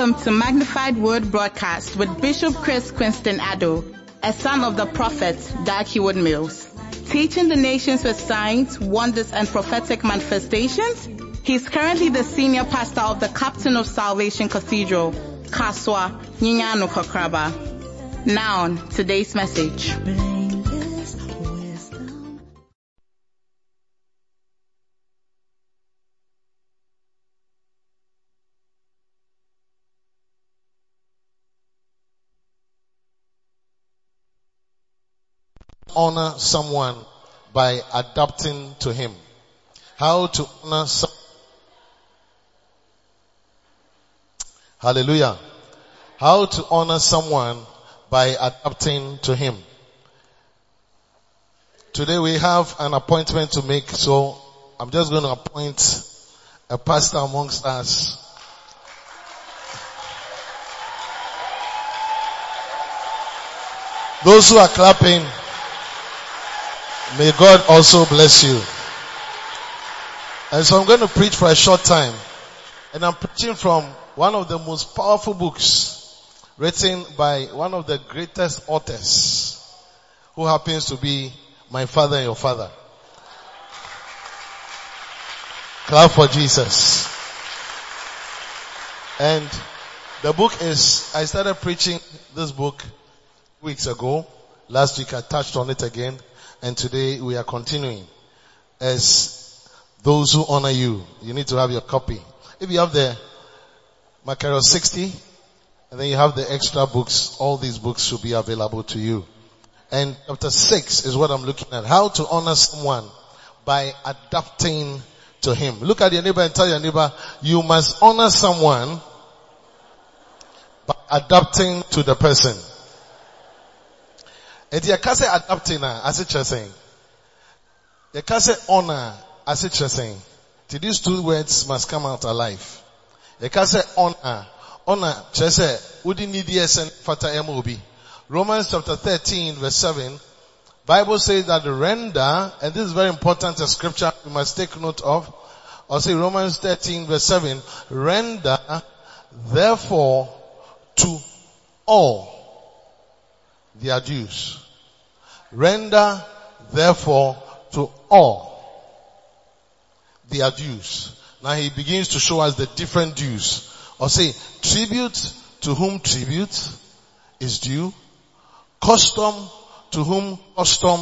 Welcome to Magnified Word Broadcast with Bishop Chris Quinston Addo, a son of the prophet Dag Heward Mills. Teaching the nations with signs, wonders, and prophetic manifestations, he's currently the senior pastor of the Captain of Salvation Cathedral, Kasoa Nyanyano Kokraba. Now, today's message. Honor someone by adapting to him. How to honor some Hallelujah. How to honor someone by adapting to him. Today we have an appointment to make, so I'm just going to appoint a pastor amongst us. Those who are clapping, May God also bless you. And so I'm going to preach for a short time. And I'm preaching from one of the most powerful books written by one of the greatest authors who happens to be my father and your father. Clap for Jesus. And the book is, I started preaching this book weeks ago. Last week I touched on it again. And today we are continuing. As those who honor you, you need to have your copy. If you have the Macaro 60, and then you have the extra books, all these books should be available to you. And chapter 6 is what I'm looking at. How to honor someone by adapting to him. Look at your neighbor and tell your neighbor, you must honor someone by adapting to the person. Eti yɛka sɛ adapting a, ase kyerɛ sɛn? Yɛka sɛ honor, ase kyerɛ sɛn? Ti these two words must come out alive. Yɛka sɛ honor, honor kyerɛ sɛ, wodi nidi ɛsɛn fata ɛma obi. Romans chapter 13 verse 7, Bible says that the render, and this is very important a scripture we must take note of, or say Romans 13 verse 7, render therefore to all their dues. Render therefore to all their dues. Now he begins to show us the different dues. Or say, tribute to whom tribute is due. Custom to whom custom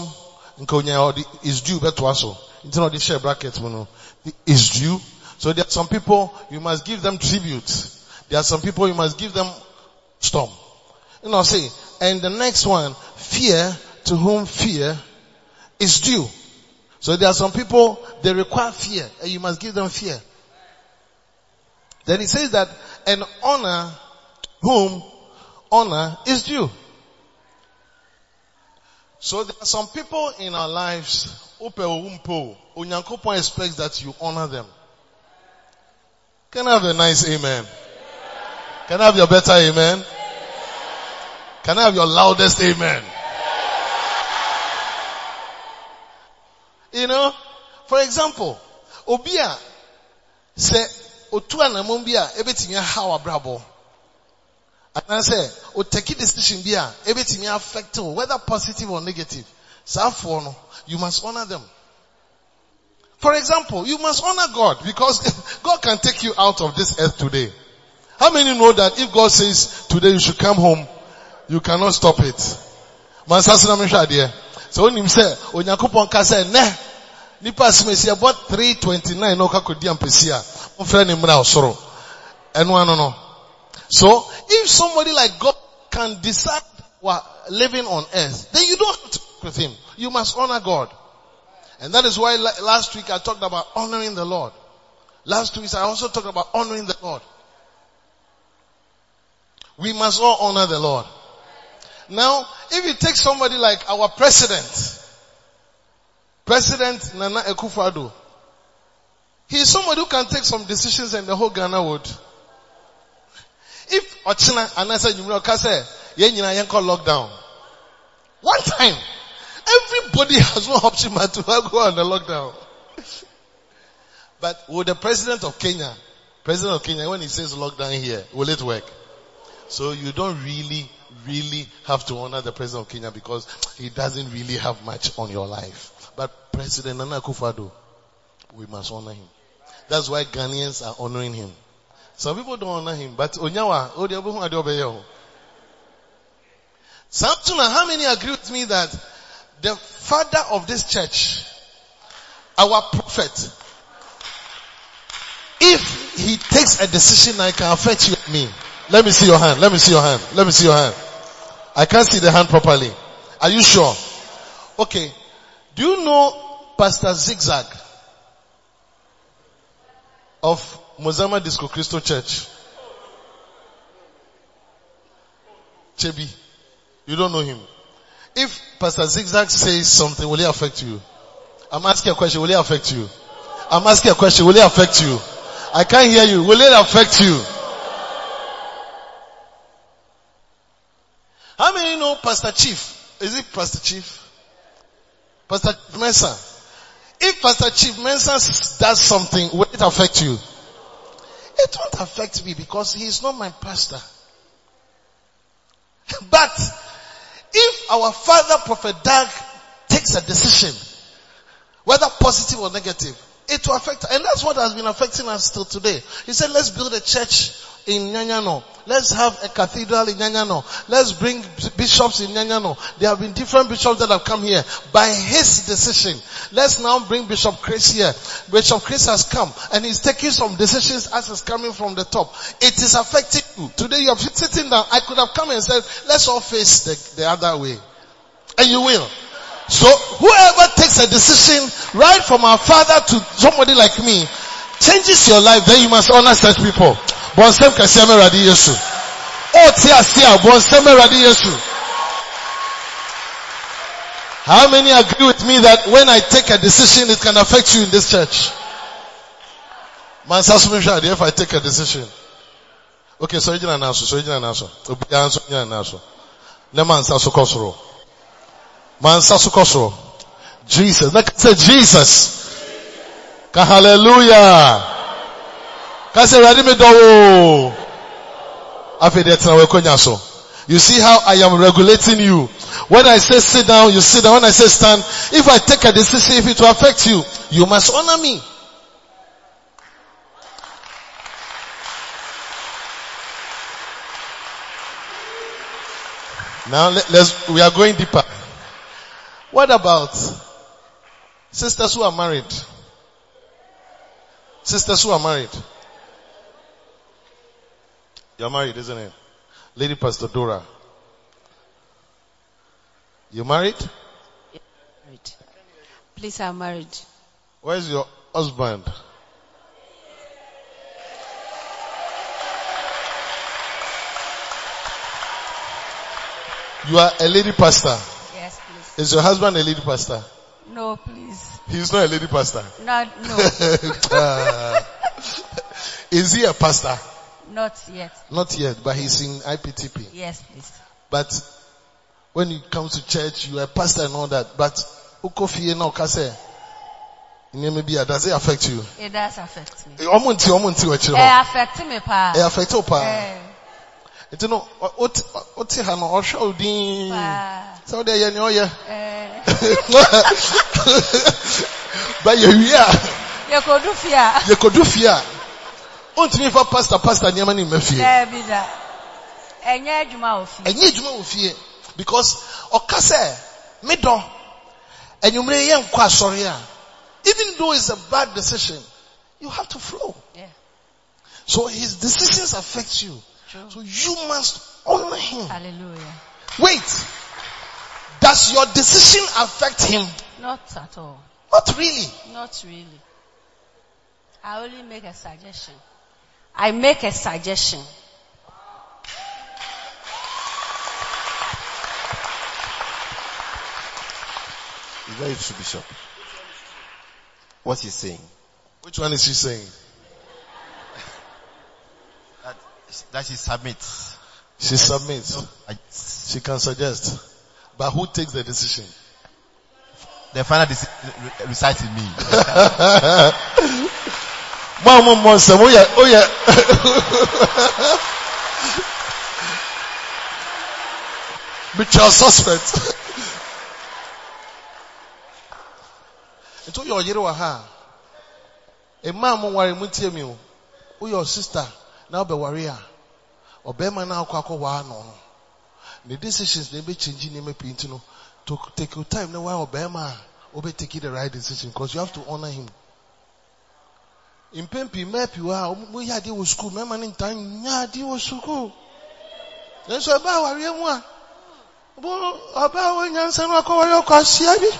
is due beto aso. Oh. Into not the share bracket is due. So there are some people you must give them tribute. There are some people you must give them custom. You know, say, and the next one, fear to whom fear is due. So there are some people, they require fear, and you must give them fear. Then he says that, and honor whom honor is due. So there are some people in our lives, Unyankopon expects that you honor them. Can I have a nice amen? Can I have your better amen? Can I have your loudest amen? You know, for example, Obia say otu anamon bi a ebetimi aha wabrabo. And say o take decision bi a affect whether positive or negative. For no, you must honor them. For example, you must honor God because God can take you out of this earth today. How many know that if God says today you should come home, you cannot stop it. Mansasina mehwɛ adeɛ. Sɛ onim sɛ Onyankopɔn ka sɛ nɛ nipa asimesi ɛbɔ 329 na ɔka kɔdi ampesi a ɔmfrɛ ne mmra ɔsoro. Ɛno ano no. So if somebody like God can decide what living on earth, then you don't have to with him. You must honor God. And that is why last week I talked about honoring the Lord. Last week I also talked about honoring the Lord. We must all honor the Lord. Now, if you take somebody like our president, President Nana Akufo-Addo, he is somebody who can take some decisions and the whole Ghana would. If Ochina you know, say, yeah, you know, call lockdown. One time, everybody has no option but to go on the lockdown. But with the president of Kenya, president of Kenya, when he says lockdown here, will it work? So you don't really, really have to honor the president of Kenya because he doesn't really have much on your life. But President Nana Akufo-Addo, we must honor him. That's why Ghanaians are honoring him. Some people don't honor him, but Onyawa, other one, Something, how many agree with me that the father of this church, our prophet, if he takes a decision that can affect you and me, let me see your hand, let me see your hand, let me see your hand. I can't see the hand properly. Are you sure? Okay. Do you know Pastor Zigzag of Musama Disco Christo Church? Chebi. You don't know him. If Pastor Zigzag says something, will it affect you? I'm asking a question, will it affect you? I'm asking a question, will it affect you? I can't hear you. Will it affect you? How many know Pastor Chief? Is it Pastor Chief? Pastor Mensah. If Pastor Chief Mensah does something, will it affect you? It won't affect me because he is not my pastor. But if our father Prophet Dag takes a decision, whether positive or negative, it will affect, and that's what has been affecting us till today. He said, let's build a church in Nyanyano. Let's have a cathedral in Nyanyano. Let's bring bishops in Nyanyano. There have been different bishops that have come here by his decision. Let's now bring Bishop Chris here. Bishop Chris has come and he's taking some decisions as is coming from the top. It is affecting you. Today you are sitting down. I could have come and said, let's all face the, the other way. And you will. So whoever takes a decision right from our father to somebody like me changes your life, then you must honor such people. Bonsem kasiame radi Yesu. Oh tia sia bonsem radi Yesu. How many agree with me that when I take a decision, it can affect you in this church? Man, if I take a decision. Okay, so you know now, so you know now, so you know now, so. Ne man sa so kosoro. Mansa sukosoro. Jesus. Like say Jesus. Ka hallelujah. Ka say ready me do. Afi de tena we so. You see how I am regulating you. When I say sit down, you sit down. When I say stand, if I take a decision, if it will affect you, you must honor me. Now let, us we are going deeper. What about sisters who are married? Sisters who are married. You're married, isn't it? Lady Pastor Dora. You married? Yeah, married. Please, I'm married. Where's your husband? You are a lady pastor. Yes, please. Is your husband a lady pastor? No, please. He's not a lady pastor? Not, no. Ah. is he a pastor? Not yet. Not yet, but he's in IPTP. Yes, please. But when you come to church, you are a pastor and all that. But ukofie na okase. Does it affect you? It does affect me. Eh, it eh, affects me pa. Eh, it affects you pa. Nti no, wote ha no, ɔhwɛ wo din. Sɛ wode yɛ nea ɔyɛ. Ba yɛwie a. Yɛkɔdu fie a. Yɛkɔdu fie a. Ontumi fa pastor pastor nneɛma ne mma fie. Dɛbi da. Ɛnyɛ adwuma wɔ fie. Ɛnyɛ adwuma wɔ fie. Because ɔka sɛ, me dɔ, enyimire yɛ nkɔ asɔre a, even though it's a bad decision, you have to flow. Yeah. So his decisions affect you. True. So you must honor him. Hallelujah. Wait. Does your decision affect him? Not at all. Not really. Not really. I only make a suggestion. I make a suggestion. Very true, Bishop. What he's saying. Which one is he saying? That she submits. She submits. I- She can suggest. But who takes the decision? The final decision resides in me. Mama Monsem, oh yeah, oh yeah. Betrayal suspect. Nti woyɛ ɔyere wɔ ha a, mmaa mo ware mu tie mi o. Woyɛ ɔsista na wobɛware a, ɔbɛrima na akɔ akɔ waa no no. The decisions na change nneɛma pii nti no, to take your time na waa ɔbɛrima a, obe take the right decision because you have to honor him. Mpɛn pii mmaa pii wɔ ha ɔmo mo yɛ adeɛ wɔ sukuu mmarima ne ntaa nya adeɛ wɔ sukuu nanso ɛbaa awareɛ mu a ɔbɔ ɔbaa wɔ nyansa no akɔware ɔkɔ ahyia bi.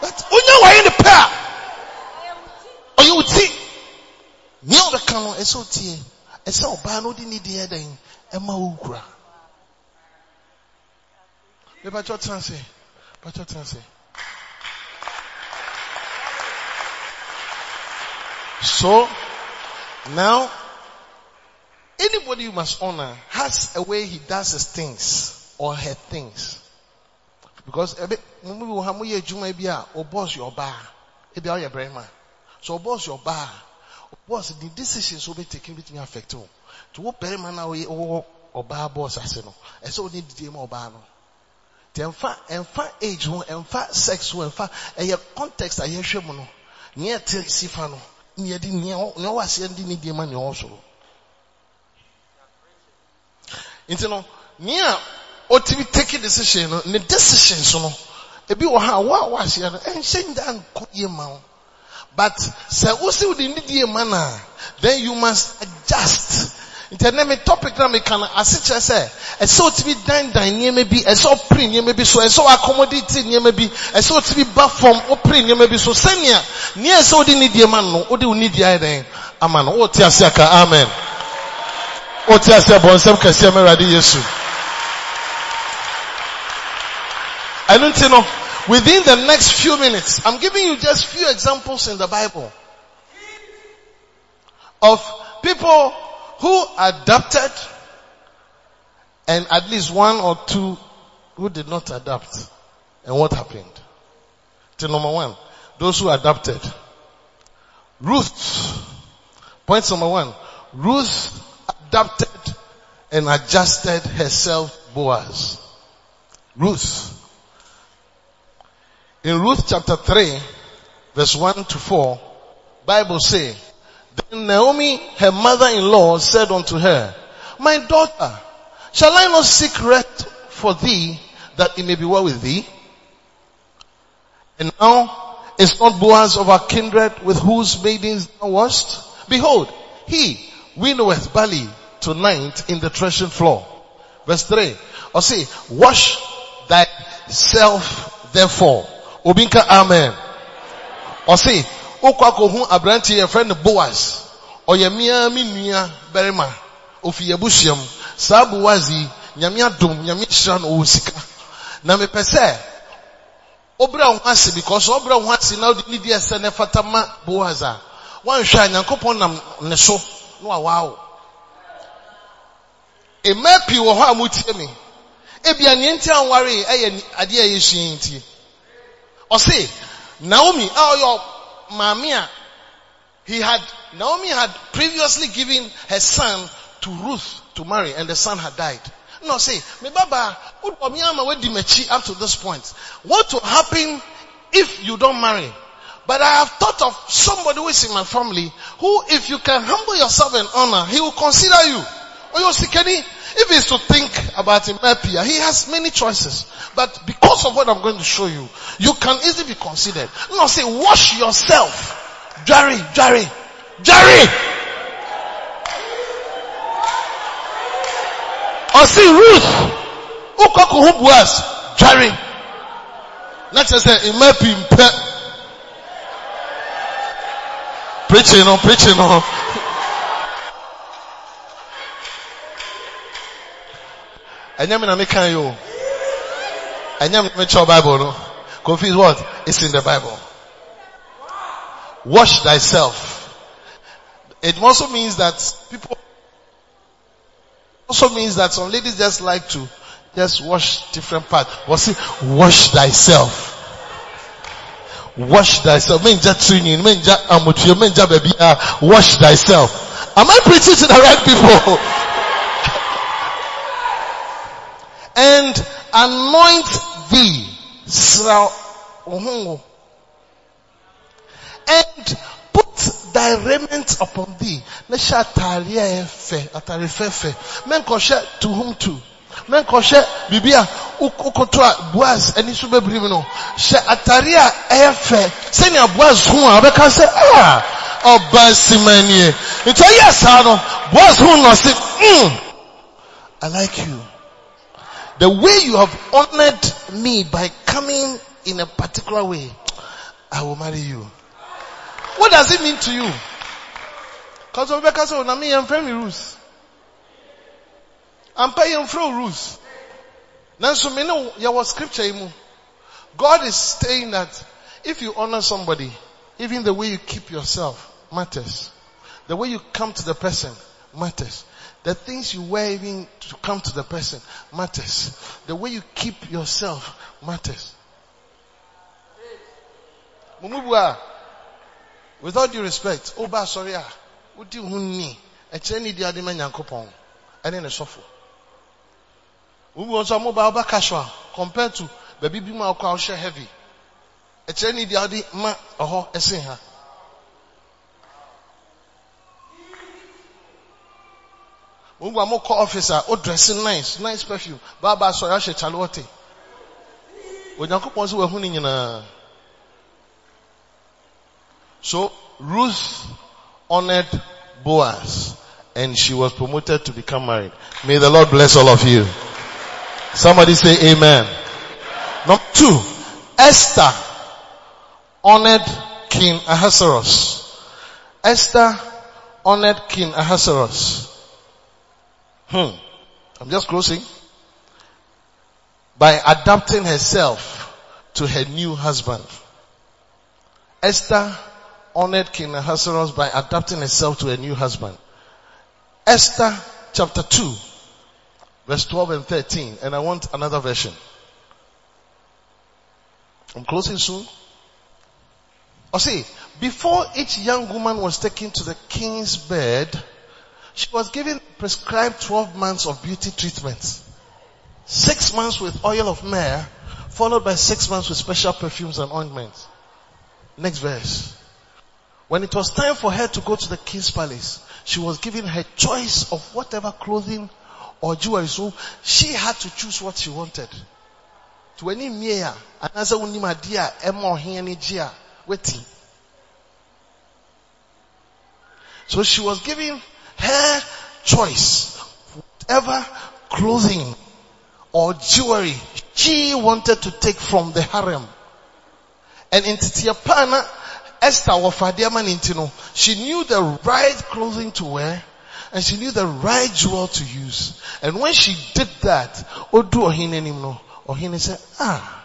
But onye ware ne pɛ a ɔyɛ wo ti nea ɔbɛka no ɛsɛ otie ɛsɛ ɔbaa no ɔde ne deɛ dɛn ɛma wo kura. Mepakyɛ tena ase pakyɛ tena ase So, now, anybody you must honor has a way he does his things or her things. Because maybe we have more juma bi a boss your bar. Ebi a your brema. So boss your bar. Boss the decisions will be taken between affect you. To what brema na we o o bar boss ase no. Ese o need the mo bar no. Ti emfa emfa age ho, emfa sex ho, emfa ɛyɛ context a yɛhwɛ mu no. Nea te sifa no. Nti no, nea ɔtumi take decision no, ne decisions no, ebi wɔ ha wo a wɔ aseɛ no, eh, ɛnhyɛ nda nkɔ yie ma wo. But sɛ wo de ne die ma no then you must adjust. Nti ɛnɛ me topic na meka no, ase kyerɛ sɛ, ɛsɛ otumi dandan nneɛma bi, ɛsɛ ɔpere nneɛma bi so, ɛsɛ ɔaccommodate nneɛma bi, ɛsɛ otumi ba fam, ɔpere nneɛma bi so, sɛnea, nea ɛsɛ wode ne die ma no wo ne die ayɛ dɛn, ama no. Wote ase aka, amen. Wote ase abɔ nsɛm kɛseɛ ma Awurade Yesu. nti no within the next few minutes i'm giving you just few examples in the bible of people who adapted and at least one or two who did not adapt and what happened? To number one those who adapted ruth point number one ruth adapted and adjusted herself boaz. Ruth. In Ruth chapter 3, verse 1 to 4, Bible say, Then Naomi, her mother-in-law, said unto her, My daughter, shall I not seek rest for thee, that it may be well with thee? And now, is not Boaz of our kindred with whose maidens thou wast? Behold, he winnoweth barley tonight in the threshing floor. Verse 3. Or say, wash thyself therefore. Obinka amen. Or say, okwa kohu abranti ye friend Boaz. Ɔyɛ mia mi nua barima. Ofi yebusiam. Saa Boaz yi, nyame adom, nyame hyira no ɔwɔ sika. Na mepɛ sɛ, obra ho ase because obra ho ase na wode ne di ɛsɛ ne fata ma Boaz a, wanhwɛ a Nyankopɔn nam ne so na wawa wo. Mmaa pii wɔ hɔ a motie me. Ebia nea nti anware ɛyɛ adeɛ a sua nti. Ɔse, Naomi, a ɔyɛ maame a, he had, Naomi had previously given her son to Ruth to marry and the son had died. No, say, me baba, up to this point. What will happen if you don't marry? But I have thought of somebody who is in my family who if you can humble yourself and honor, he will consider you. If he's to think about Imepia, he has many choices. But because of what I'm going to show you, you can easily be considered. No, say, wash yourself. Jerry, Jerry, Jerry! Or say, Ruth, ukoko who was Jerry. Let's say, Imepi. Preaching on, preaching on. Ɛnyɛ me na o ɛnyɛ me na mekyerɛw bible no confuse what it's in the bible wash thyself It also means that people also means that some ladies just like to just wash different parts. Was it wash thyself? Wash thyself. Menja training, menja amutuyo, menja baby, uh, wash thyself. Am I preaching to the right people? and anoint thee. And put thy raiment upon thee. Na hyɛ ataare a ɛyɛ fɛ, ataare fɛfɛ. Menkɔhyɛ to whom to. Menkɔhyɛ biribi a wokoto a Boaz ani so bɛbiri mu no. Hyɛ ataare a ɛyɛ fɛ. Sɛnea Boaz ɔbɛka sɛ, ah, ɔba simanie. Nti ɔyɛ saa no, Boaz ɔse, mm, I like you. The way you have honored me by coming in a particular way, I will marry you. What does it mean to you? Because Rebecca said, "Na me am friendly rules. I'm paying through rules." Now, so me know there was scripture. God is saying that if you honor somebody, even the way you keep yourself matters. The way you come to the person matters. The things you wear even to come to the person matters. The way you keep yourself matters. Mumubua, with all due respect, Oba sorry ah, udi hunni, ekyerɛ ni di ade ma nyankopɔn, ɛne ne sɔfo. Mubu nso mo ba oba casual compared to baabi bi mu a ɔkɔ a ɔhyɛ heavy. Ekyerɛ ni di ade ma ɔhɔ ɛsen. A mo kɔ office a o oh, dressing nice, nice perfume, baaba asɔre ahyɛ kyale Onyankopɔn sɛ wahu ne nyinaa. So Ruth honored Boaz and she was promoted to become married. May the Lord bless all of you. Somebody say amen. Number two, Esther honored King Ahasuerus. Esther honored King Ahasuerus. Hmm. I'm just closing. By adapting herself to her new husband. Esther honored King Ahasuerus by adapting herself to her new husband. Esther chapter 2 verse 12 and 13 and I want another version. I'm closing soon. Oh see, before each young woman was taken to the king's bed, she was given prescribed 12 months of beauty treatment. Six months with oil of myrrh, followed by six months with special perfumes and ointments. Next verse. When it was time for her to go to the king's palace, she was given her choice of whatever clothing or jewelry. So she had to choose what she wanted. To any mia, another unima dia, emo hiani waiting. So she was given her choice, whatever clothing or jewelry she wanted to take from the harem. And in Titiapana, Esther wafadeama nintino, she knew the right clothing to wear and she knew the right jewel to use. And when she did that, Odu Ohine nimno, Ohine said, ah,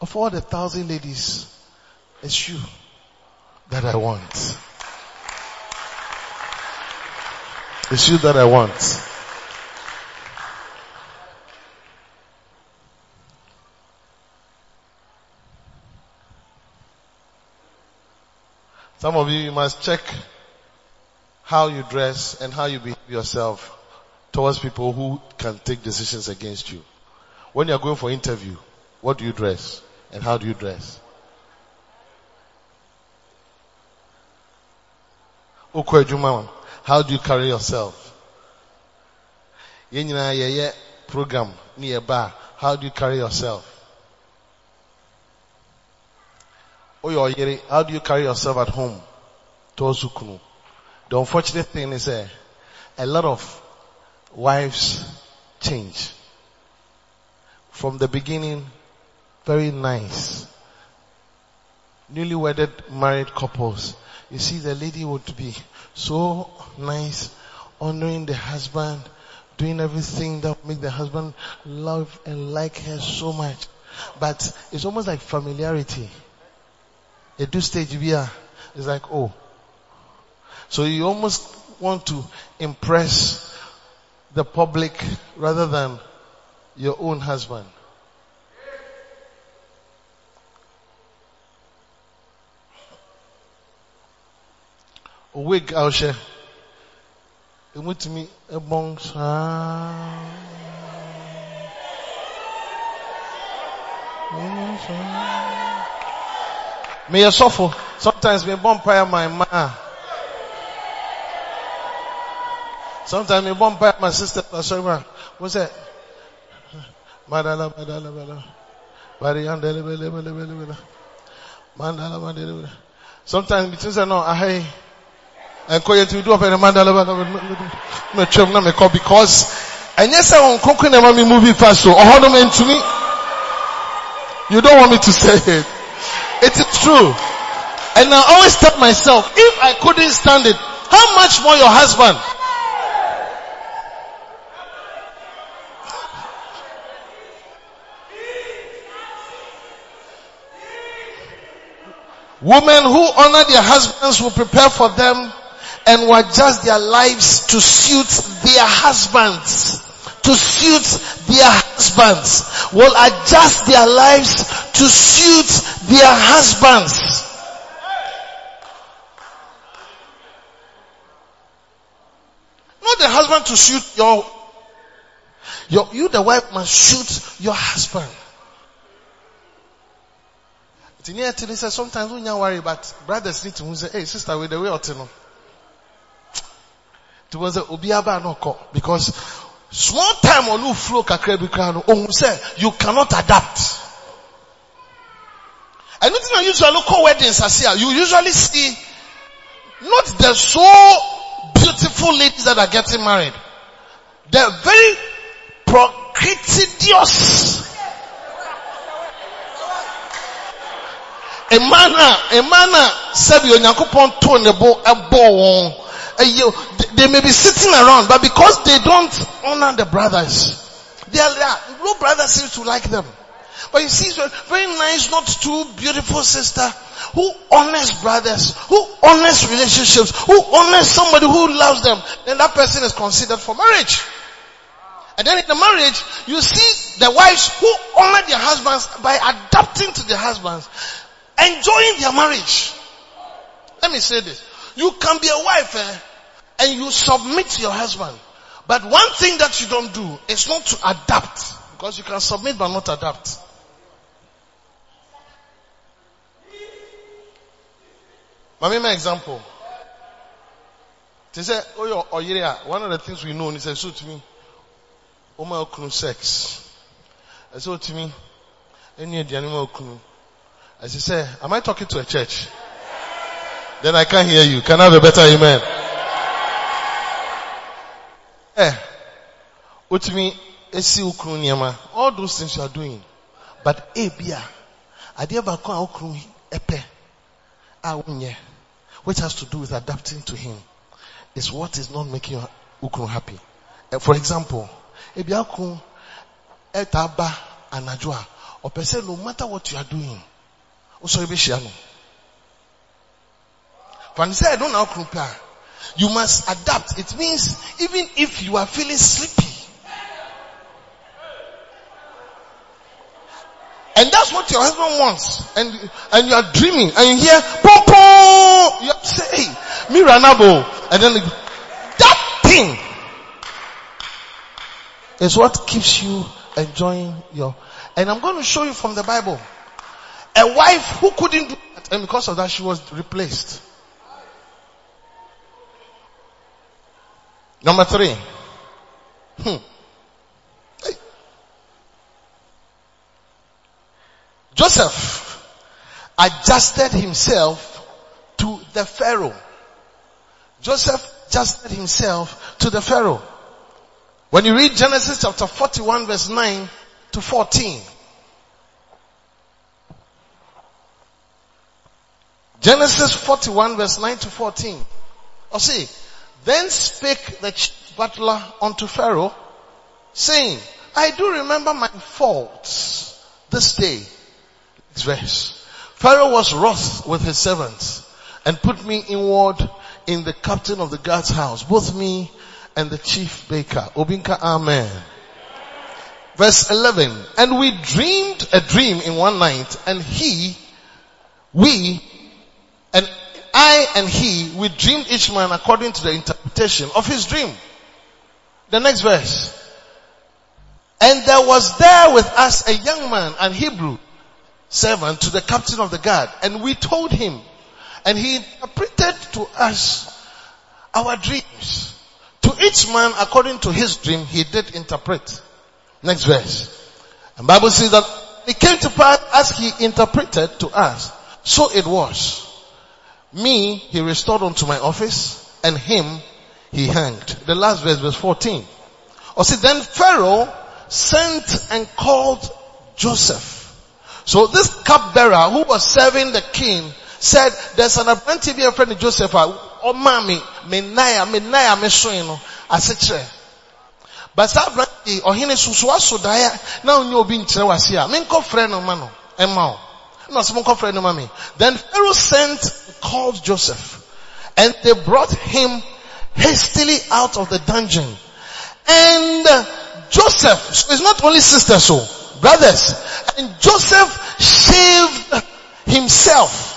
of all the thousand ladies, it's you that I want. It's you that I want. Some of you, you must check how you dress and how you behave yourself towards people who can take decisions against you. When you're going for interview, what do you dress and how do you dress? How do you carry yourself? program nearby. How do you carry yourself? how do you carry yourself at home? The unfortunate thing is uh, a lot of wives change. From the beginning, very nice. Newly wedded married couples. You see the lady would be so nice, honoring the husband, doing everything that make the husband love and like her so much. But it's almost like familiarity. At this stage we are, it's like, oh. So you almost want to impress the public rather than your own husband. Wig a ɔhyɛ. Emutumi ɛbɔn saa. Meyɛ sɔfo. Sometimes me bɔ mpaeɛ my ma. Sometimes me bɔ mpaeɛ my sister asɔre ma. Sɛ bele bele bele. Mandala. Sometimes between say no. Because ɛnyɛ sɛ wɔn nkoko na ɛma me movie fast so ɔhɔ nom ntumi you don't want me to say it. It is true. And I always tell myself if I couldn't stand it how much more your husband? Women who honor their husbands will prepare for them and will adjust their lives to suit their husbands. To suit their husbands. Will adjust their lives to suit their husbands. Not the husband to suit your, your, you the wife must suit your husband. Sometimes we don't worry, but brothers need to say, hey sister, with the way or It was a obi aba no ko because small time you flow kakra bi kra no ohun say you cannot adapt. And nothing I usually call weddings as here, you usually see not the so beautiful ladies that are getting married. They're very na na onyankopɔn to wɔn Eh, ɛyɛ they may be sitting around but because they don't honor the brothers they are there no brother seems to like them but you see very nice not too beautiful sister who honors brothers who honors relationships who honors somebody who loves them then that person is considered for marriage and then in the marriage, you see the wives who honor their husbands by adapting to their husbands enjoying their marriage. Let me say this. You can be a wife eh, and you submit to your husband. But one thing that you don't do is not to adapt. Because you can submit but not adapt. Mami, my example. They say, oh, oh, yeah, one of the things we know, he said, so to me, oh my okunu sex. I said to me, any of the animal okunu. He said, am I talking to a church? Then I can't hear you. Can I have a better amen? Eh. Esi. All those things you are doing. But ebia. Adi abako a ukru epe. A unye. Which has to do with adapting to him. Is what is not making ukru happy. Eh, for example, ebia ukru etaba anajua. Or no matter what you are doing. bɛhyia no fane sɛ ɛno na wokoro pɛ a you must adapt. It means even if you are feeling sleepy. And that's what your husband wants. And and you are dreaming. And you hear pom pom you say hey miranabo oh. and then that thing is what keeps you enjoying your and i'm going to show you from the bible. A wife who couldn't do that, and because of that, she was replaced. Number three. Hmm. Hey. Joseph adjusted himself to the Pharaoh. Joseph adjusted himself to the Pharaoh. When you read Genesis chapter 41 verse 9 to 14, Genesis 41 verse 9 to 14. Or see, then spake the butler unto Pharaoh, saying, I do remember my faults this day. Verse. Pharaoh was wroth with his servants and put me inward in the captain of the guard's house, both me and the chief baker. Obinka, amen. Verse 11, and we dreamed a dream in one night and he, we, and I and he, we dreamed each man according to the interpretation of his dream. The next verse. And there was there with us a young man, an Hebrew servant to the captain of the guard. And we told him, and he interpreted to us our dreams. To each man according to his dream, he did interpret. Next verse. And Bible says that it came to pass as he interpreted to us. So it was. Me, he restored unto my office and him he hanged. The last verse, verse 14. Or see, then Pharaoh sent and called Joseph. So this cupbearer who was serving the king said, there's an apprentice here friend Joseph, ah, oh mommy, me naya, me naya, me so you know, asetre. But saa abranteɛ ɔhene susu aso daeɛ na onye obi nkyerɛ wase a menkɔ frɛ no ma no then pharaoh sent called joseph and they brought him hastily out of the dungeon. And joseph so it's not only sisters so brothers and joseph shaved himself.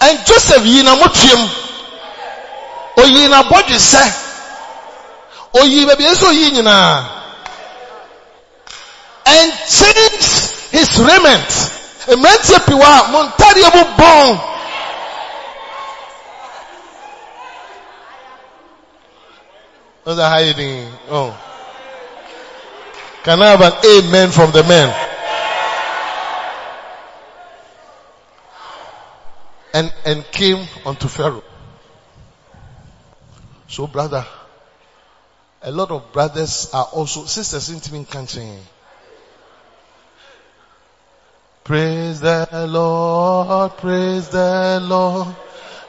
And joseph yi na motuam oyi na bɔdwesɛ oyi baabi nso oyi nyinaa and change his raiment mmeranteɛ pii wɔ a mo ntadeɛ mu bɔn What's that hiding? Oh. Can I have an amen from the men? And, and came unto Pharaoh. So brother, a lot of brothers are also, sisters in country. Praise the Lord, praise the Lord,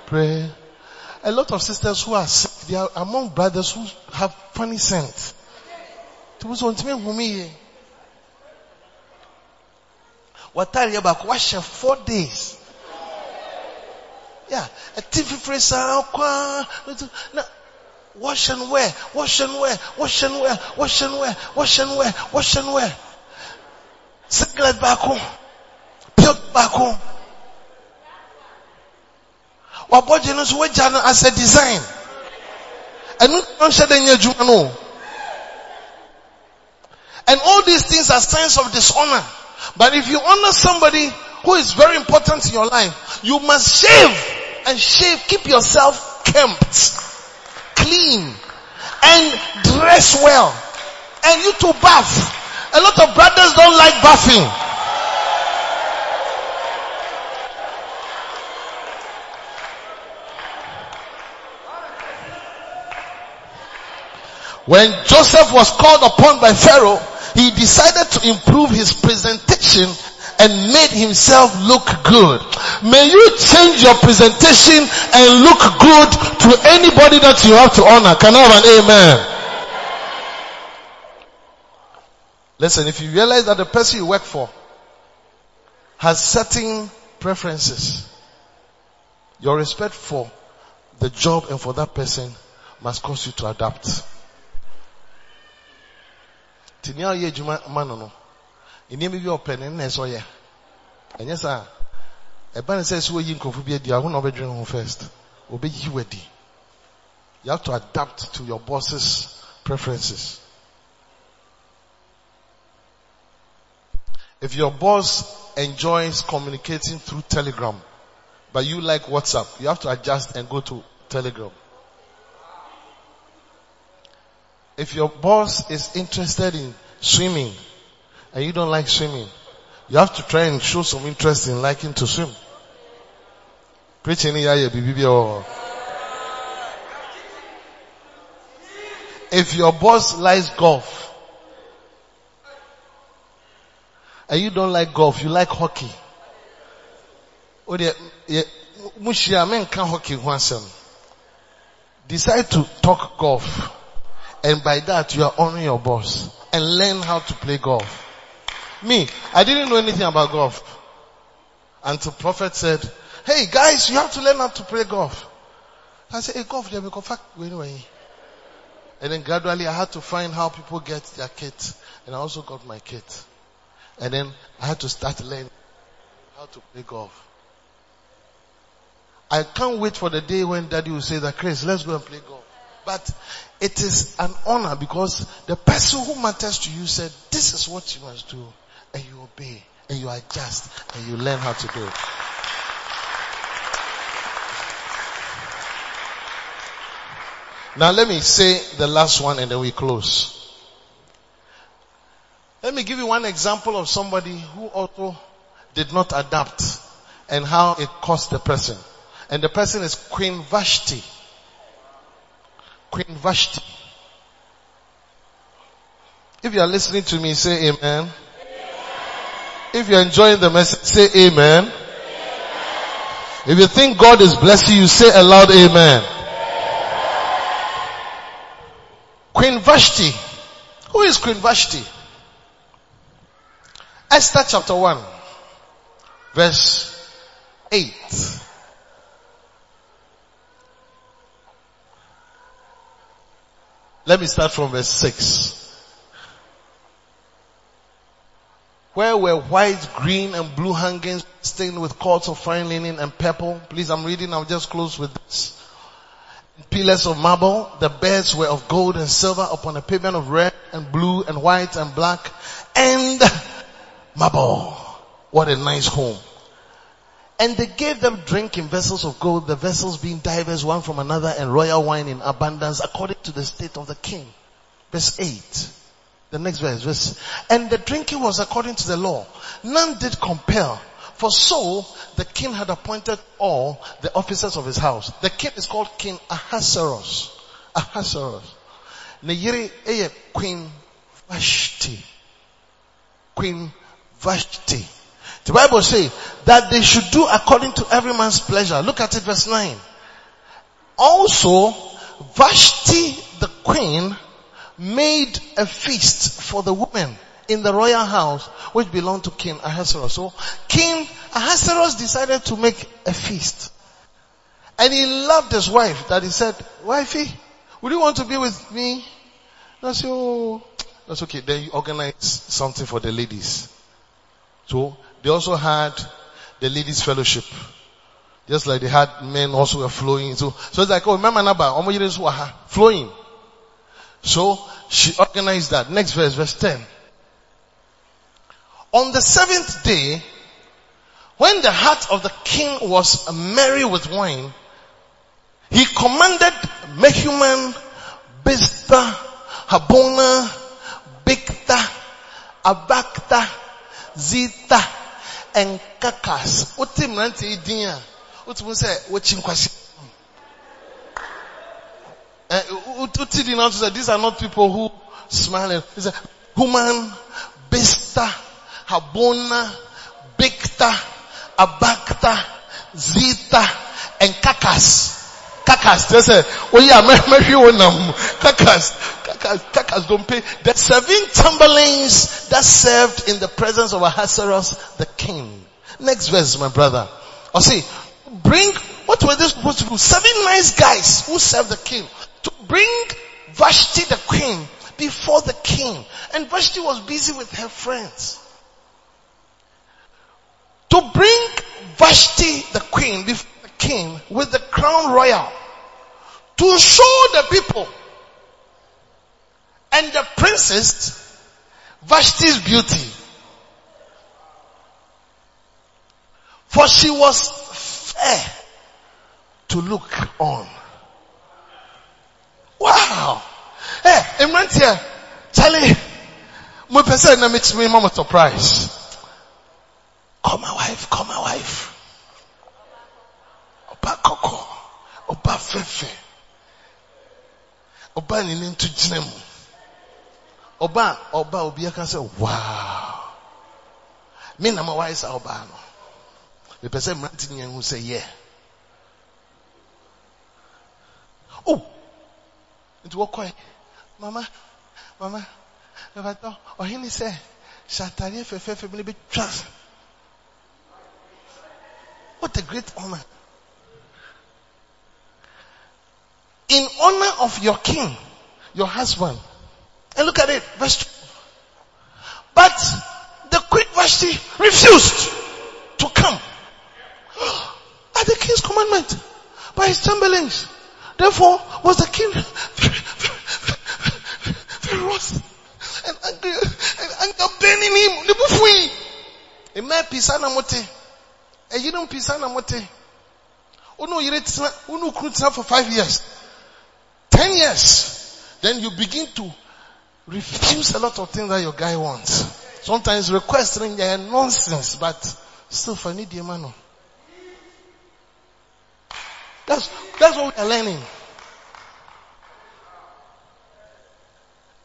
pray. A lot of sisters who are sick, they are among brothers who have funny scent. Watari back wash four days. Yeah, a TV phrase, wash and wear, wash and wear, wash and wear, wash and wear, wash and wear, wash and wear. Singlet back home. Pure back home. Wabɔgye no nso wagya no as a design. Ɛno nhyɛ dɛ nyɛ adwuma no. And all these things are signs of dishonor. But if you honor somebody who is very important in your life, you must shave and shave, keep yourself kempt clean and dress well. And you to bath. A lot of brothers don't like bathing. When Joseph was called upon by Pharaoh, he decided to improve his presentation and made himself look good. May you change your presentation and look good to anybody that you have to honor. Can I have an amen? Listen, if you realize that the person you work for has certain preferences, your respect for the job and for that person must cause you to adapt nneɛma bi ɔpɛ ne nna ɛsɛ ɔyɛ ɛnyɛ saa. Ɛba ne sɛ ɛsɛ oyi nkurɔfo bi adi aho na ɔbɛdwene ho first. Ɔbɛyi wadi you have to adapt to your boss's preferences. If your boss enjoys communicating through telegram but you like whatsapp you have to adjust and go to telegram if your boss is interested in swimming and you don't like swimming, you have to try and show some interest in liking to swim. If your boss likes golf, and you don't like golf, you like hockey. Oh, um, decide to talk golf. And by that you are honoring your boss and learn how to play golf. Me, I didn't know anything about golf until prophet said, hey guys, you have to learn how to play golf. I said, hey golf, they go fuck anyway. And then gradually I had to find how people get their kit. And I also got my kit. And then I had to start learning how to play golf. I can't wait for the day when daddy will say that, Chris, let's go and play golf. But it is an honor because the person who matters to you said, this is what you must do. And you obey and you adjust and you learn how to do it. Now let me say the last one and then we close. Let me give you one example of somebody who also did not adapt and how it cost the person. And the person is Queen Vashti. Queen Vashti. If you are listening to me, say amen. If you're enjoying the message, say amen. If you think God is blessing you, say aloud amen. Queen Vashti. Who is Queen Vashti? Esther chapter 1, verse 8. Let me start from verse 6. Where were white, green and blue hangings stained with cords of fine linen and purple? Please, I'm reading, I'll just close with this. Pillars of marble, the beds were of gold and silver upon a pavement of red and blue and white and black and marble. What a nice home. And they gave them drink in vessels of gold, the vessels being divers one from another and royal wine in abundance according to the state of the king. Verse 8. The next verse, verse, and the drinking was according to the law. None did compel. For so the king had appointed all the officers of his house. The king is called King Ahasuerus. Ahasuerus. Ne eye Queen Vashti. Queen Vashti. The Bible says that they should do according to every man's pleasure. Look at it verse 9. Also, Vashti the queen made a feast for the women in the royal house which belonged to King Ahasuerus. So King Ahasuerus decided to make a feast. And he loved his wife that he said, wifey, would you want to be with me? I said, oh, that's okay. Then you organize something for the ladies. So they also had the ladies fellowship. Just like they had men also were flowing. So, so it's like, oh, remember Naba, flowing. So she organized that. Next verse, verse 10. On the seventh day, when the heart of the king was merry with wine, he commanded Mehuman, Biztha, Harbona, Bigtha, Abagtha, Zitha, and Kakas. Wote mmerante yi din a, wote sɛ nkwasi. Wote sɛ these are not people who. He said, Human, Bista, Habona, Bigta, abakta, Zita, and Kakas. They say, oh yeah, maybe one Kakas. Kakas. Kakas don't pay. The seven chamberlains that served in the presence of Ahasuerus, the king. Next verse, my brother. Or see, bring, what were they supposed to do? Seven nice guys who served the king to bring Vashti the queen before the king. And Vashti was busy with her friends. To bring Vashti the queen before king with the crown royal to show the people and the princess Vashti's beauty. For she was fair to look on. Wow. Hey, mmeranteɛ, Charlie, metumi ma mo surprise. Call my wife, call my wife. Ọba kọkọ, ọba fẹfẹ, ọba nini nto gyina mu. Ọba ọba obi aka sɛ wow. Me na ma wayɛ saa ɔbaa no. Mepɛ sɛ mmerante nyɛ hu sɛ yɛ. Oh! Nti wɔkɔɛ. Mama, mama, bɛbatɔ, ɔhene sɛ, hyɛ atareɛ fɛfɛɛfɛ bi ne bɛtwa What a great honor. In honor of your king, your husband. And look at it, verse 2. But the queen Vashti refused to come at the king's commandment by his chamberlains. Therefore was the king very wroth and angry and anger burning him. The bufui. Ema pisa na mote. Eyinom pisa na mote. Unu yire unu tena for five years. Ten years. Then you begin to refuse a lot of things that your guy wants. Sometimes requesting they are nonsense, but still for need the man. That's, that's what we are learning.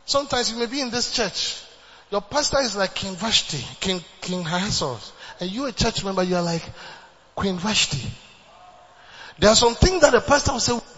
Sometimes you may be in this church. Your pastor is like King Vashti, King, King Ahasuerus. And you a church member, you are like Queen Vashti. There are some things that the pastor will say, "Hmm,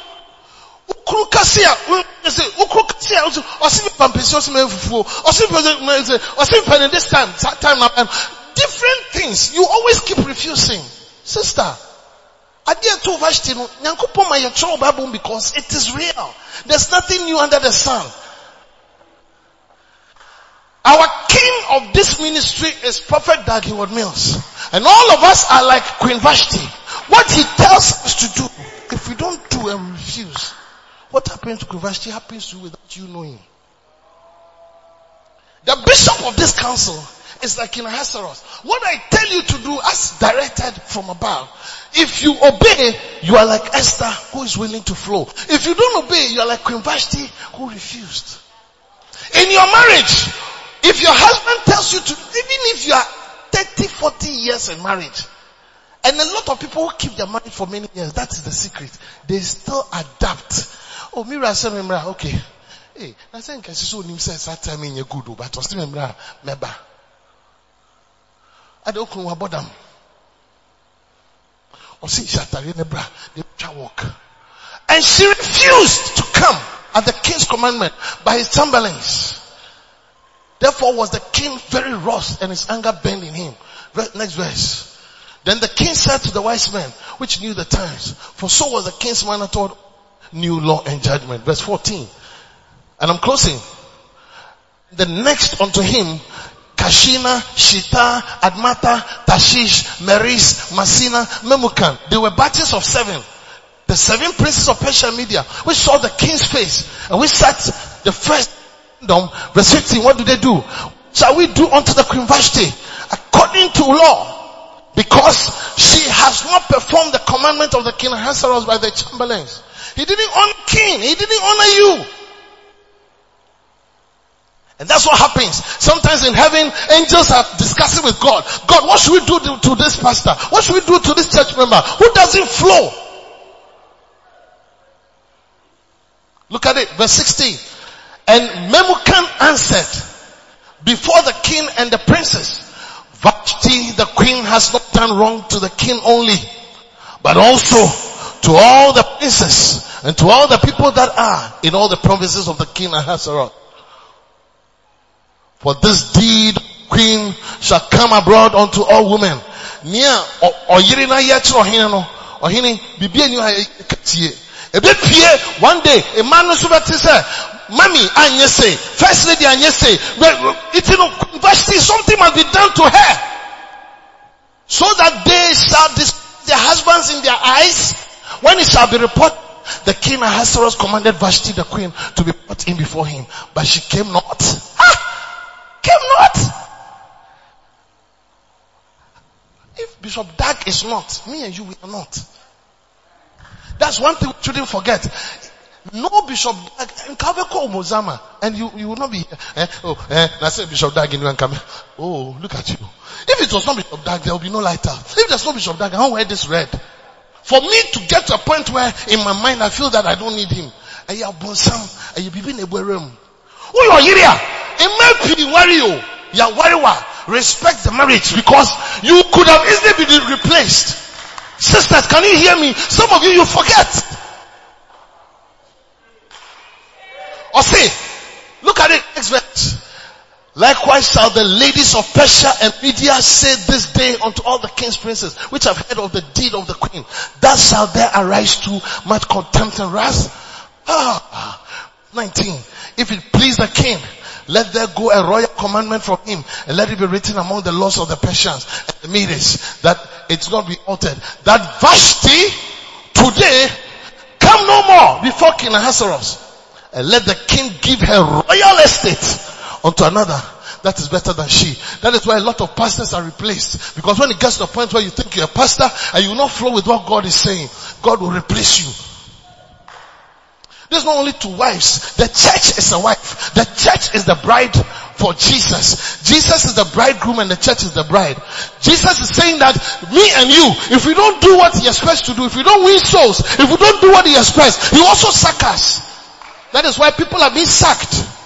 ukuru kase a sɛ ukuru kase a ɔsi mi pampesi ɔsi mi efufuo ɔsi mi pɛ ɔsi mi pɛ ne this time that time na um, different things you always keep refusing sister adeɛ to Vashti no nyankopɔn ma bible because it is real there's nothing new under the sun our king of this ministry is Prophet Heward Mills. And all of us are like Queen Vashti. What he tells us to do, if we don't do and refuse, what happens to Queen Vashti happens to you without you knowing. The bishop of this council is like in Ahasuerus. What I tell you to do as directed from above. If you obey, you are like Esther who is willing to flow. If you don't obey, you are like Queen Vashti who refused. In your marriage, if your husband tells you to, even if you are 30, 40 years in marriage, and a lot of people who keep their marriage for many years, that is the secret. They still adapt. Oh, Mira said, Mira, okay. Hey, I think I saw him say that time your good, but still Mira, meba. I don't know about them. Or see, Shatari Nebra, they walk. And she refused to come at the king's commandment by his chamberlains. Therefore was the king very wroth and his anger burned in him. Next verse. Then the king said to the wise men, which knew the times, for so was the king's manner toward new law and judgment. Verse 14. And I'm closing. The next unto him, Carshena, Shita, Admatha, Tarshish, Meris, Marsena, Memucan. They were batches of seven. The seven princes of Persia Media, which saw the king's face, and we sat the first kingdom. Verse 15, what do they do? Shall we do unto the Queen Vashti according to law? Because she has not performed the commandment of the king Ahasuerus by the chamberlains. He didn't honor king. He didn't honor you. And that's what happens. Sometimes in heaven, angels are discussing with God. God, what should we do to, this pastor? What should we do to this church member? Who doesn't flow? Look at it, verse 16. And Memucan answered before the king and the princess, Vashti the queen has not done wrong to the king only, but also to all the princes and to all the people that are in all the provinces of the king Ahasuerus. For this deed, queen shall come abroad unto all women. Nia oyiri na ye kyerɛ ɔhene no, ɔhene bibie ni ha tie. Ebe pie one day, a man no so bɛte sɛ, anye say, first lady say, it's you know, Vashti, something must be done to her. So that they shall disgrace their husbands in their eyes. When it shall be reported, the king Ahasuerus commanded Vashti the queen to be put in before him, but she came not. Came not. If Bishop Dag is not, me and you we are not. That's one thing we shouldn't forget. No Bishop Dag, Nkaveko Musama, and you, you will not be here. Eh, oh, eh, I said Bishop Dag in come. Oh, look at you. If it was not Bishop Dag, there will be no lighter. If there's no Bishop Dag, I won't wear this red. For me to get to a point where in my mind I feel that I don't need him. Ẹyẹ abonsam, ẹyẹ bibi na ebu ẹrẹ mu. Wúlọ̀ yìí à, ẹ̀mẹ́ pii respect the marriage because you could have easily been replaced. Sisters, can you hear me? Some of you, you forget. Or say, look at it, next verse. Likewise shall the ladies of Persia and Media say this day unto all the king's princes, which have heard of the deed of the queen. Thus shall there arise too much contempt and wrath. Ah, 19. If it please the king, let there go a royal commandment from him and let it be written among the laws of the Persians and the Medes that it's not be altered. That Vashti today come no more before King Ahasuerus and let the king give her royal estate unto another that is better than she. That is why a lot of pastors are replaced. Because when it gets to the point where you think you're a pastor and you will not flow with what God is saying, God will replace you. This is not only to wives. The church is a wife. The church is the bride for Jesus. Jesus is the bridegroom and the church is the bride. Jesus is saying that me and you, if we don't do what he expects to do, if we don't win souls, if we don't do what he expects, he also sack us. That is why people are being sacked.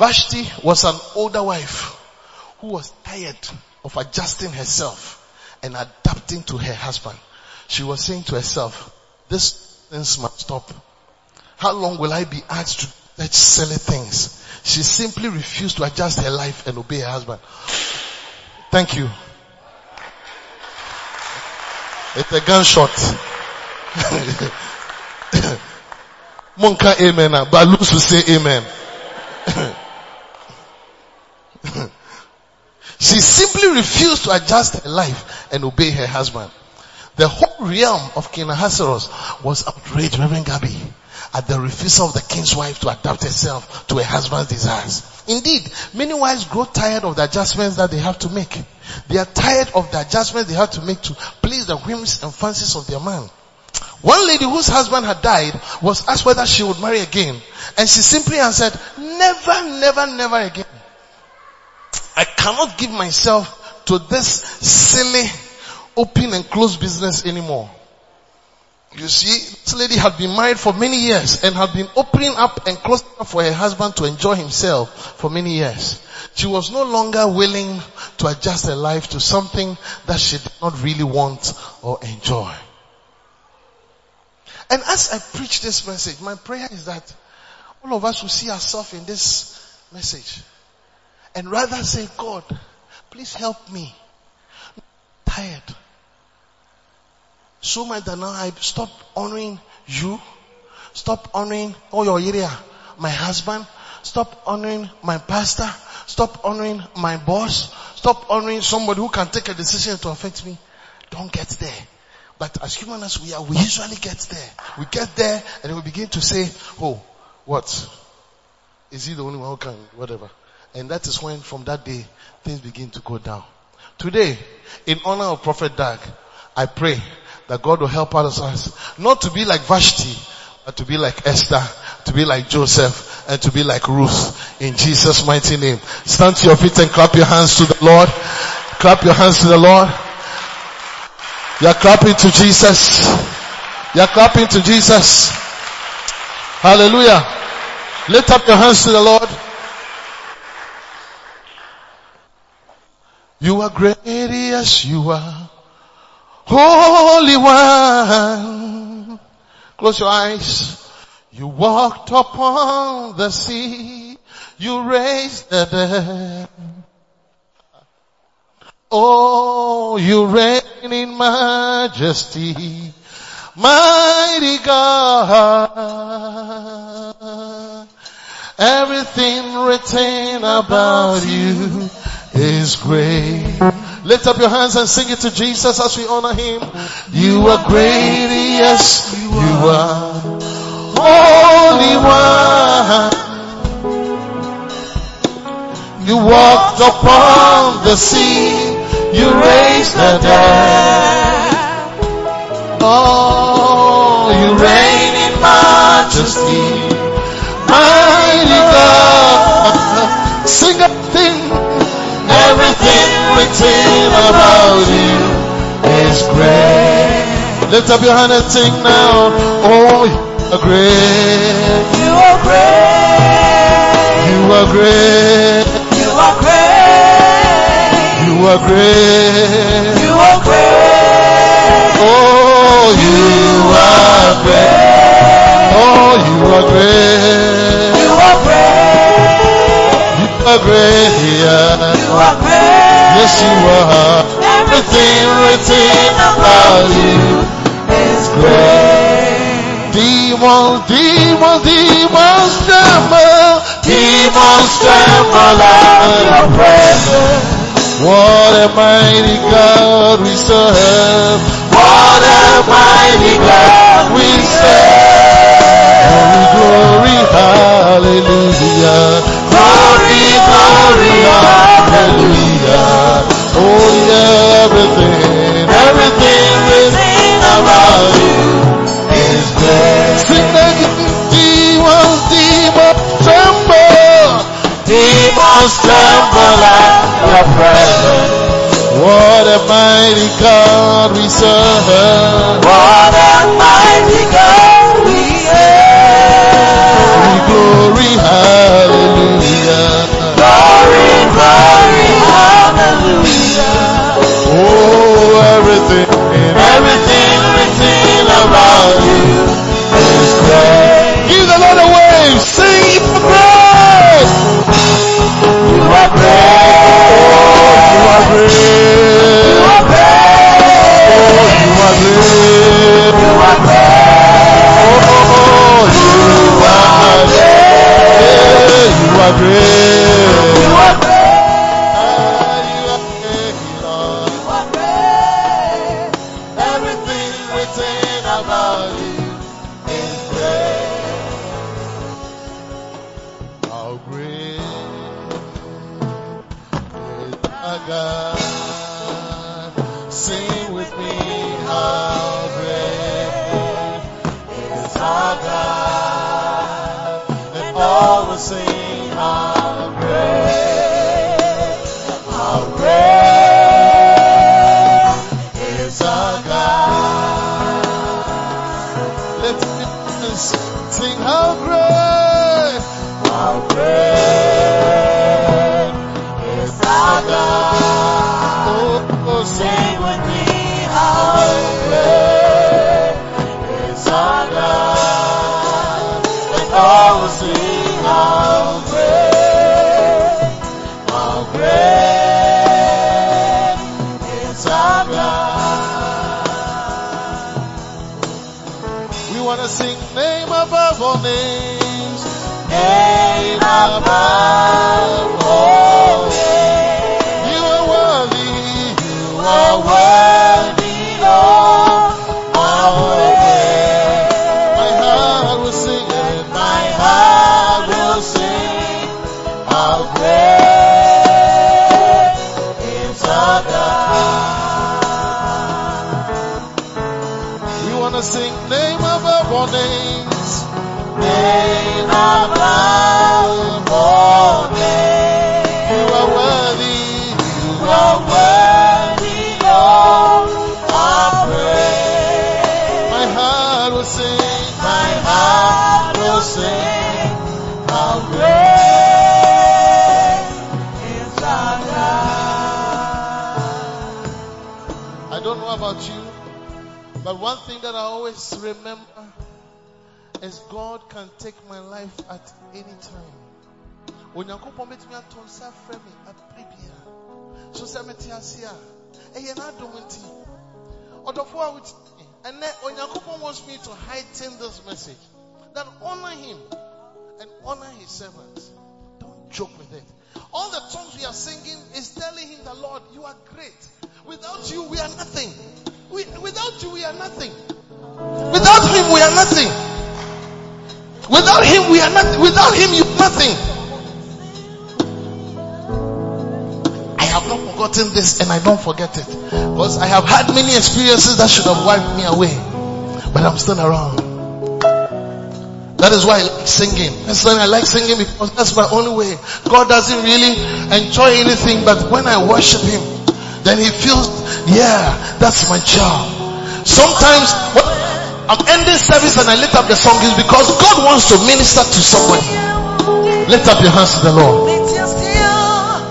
Vashti was an older wife who was tired of adjusting herself and adapting to her husband. She was saying to herself, this things must stop. How long will I be asked to do such silly things? She simply refused to adjust her life and obey her husband. Thank you. It's a gunshot. Monka amen. Will say amen. she simply refused to adjust her life and obey her husband. The whole realm of King Ahasuerus was outraged, Reverend Gabi, at the refusal of the king's wife to adapt herself to her husband's desires. Indeed, many wives grow tired of the adjustments that they have to make. They are tired of the adjustments they have to make to please the whims and fancies of their man. One lady whose husband had died was asked whether she would marry again. And she simply answered, never, never, never again. I cannot give myself to this silly open and close business anymore. You see, this lady had been married for many years and had been opening up and closing up for her husband to enjoy himself for many years. She was no longer willing to adjust her life to something that she did not really want or enjoy. And as I preach this message, my prayer is that all of us will see ourselves in this message and rather say, God, please help me. I'm tired. So much that now I stop honoring you, stop honoring all your area, my husband, stop honoring my pastor, stop honoring my boss, stop honoring somebody who can take a decision to affect me. Don't get there. But as human as we are, we usually get there. We get there and we begin to say, oh, what? Is he the only one who can, whatever. And that is when from that day, things begin to go down. Today, in honor of Prophet Dag, I pray that God will help us not to be like Vashti, but to be like Esther, to be like Joseph, and to be like Ruth. In Jesus' mighty name. Stand to your feet and clap your hands to the Lord. Clap your hands to the Lord. You're clapping to Jesus. You're clapping to Jesus. Hallelujah. Lift up your hands to the Lord. You are great, yes you are. Holy One. Close your eyes. You walked upon the sea. You raised the dead. Oh, you reign in majesty. Mighty God. Everything written about you is great. Lift up your hands and sing it to Jesus as we honor Him. You are great, yes, you are. Holy One. You walked upon the sea. You raised the dead. Oh, you reign in majesty. My Sing everything, everything written about you is great. Lift up your hand and sing now. Oh, you are great. You are great. You are great. You are great. You are great. You are great. Oh, you are great. Oh, you are great. You are great. You are great. You are great. Yes, you are. Everything written about you is great. Demons, demons, demons tremble. Demons tremble at your presence. What a mighty God we serve. What a mighty God we serve. Glory, glory, hallelujah. Demons tremble at your presence. What a mighty God we serve. What a mighty God we serve. Glory, hallelujah. Glory, glory, hallelujah. Oh, everything, everything written about you great. That I always remember is God can take my life at any time. onyankopɔn bɛtumi ato nsa frɛ me apere biara so sɛ mete ase a ɛyɛ n'adom nti ɔdɔfo a wotie me, ɛnɛ ah. onyankopɔn wants me to heighten this message that honor him and honor his servants. Don't joke with it. All the songs we are singing is telling him that lord you are great. Without you we are nothing we, without you we are nothing without him we are nothing without him we are nothing without him you nothing I have not forgotten this and I don't forget it. Because I have had many experiences that should have wiped me away. But I'm still around. That is why I like singing. That's why I like singing because that's my only way. God doesn't really enjoy anything, but when I worship Him, then He feels, yeah, that's my job. Sometimes when I'm ending service and I lift up the song is because God wants to minister to somebody. Lift up your hands to the Lord.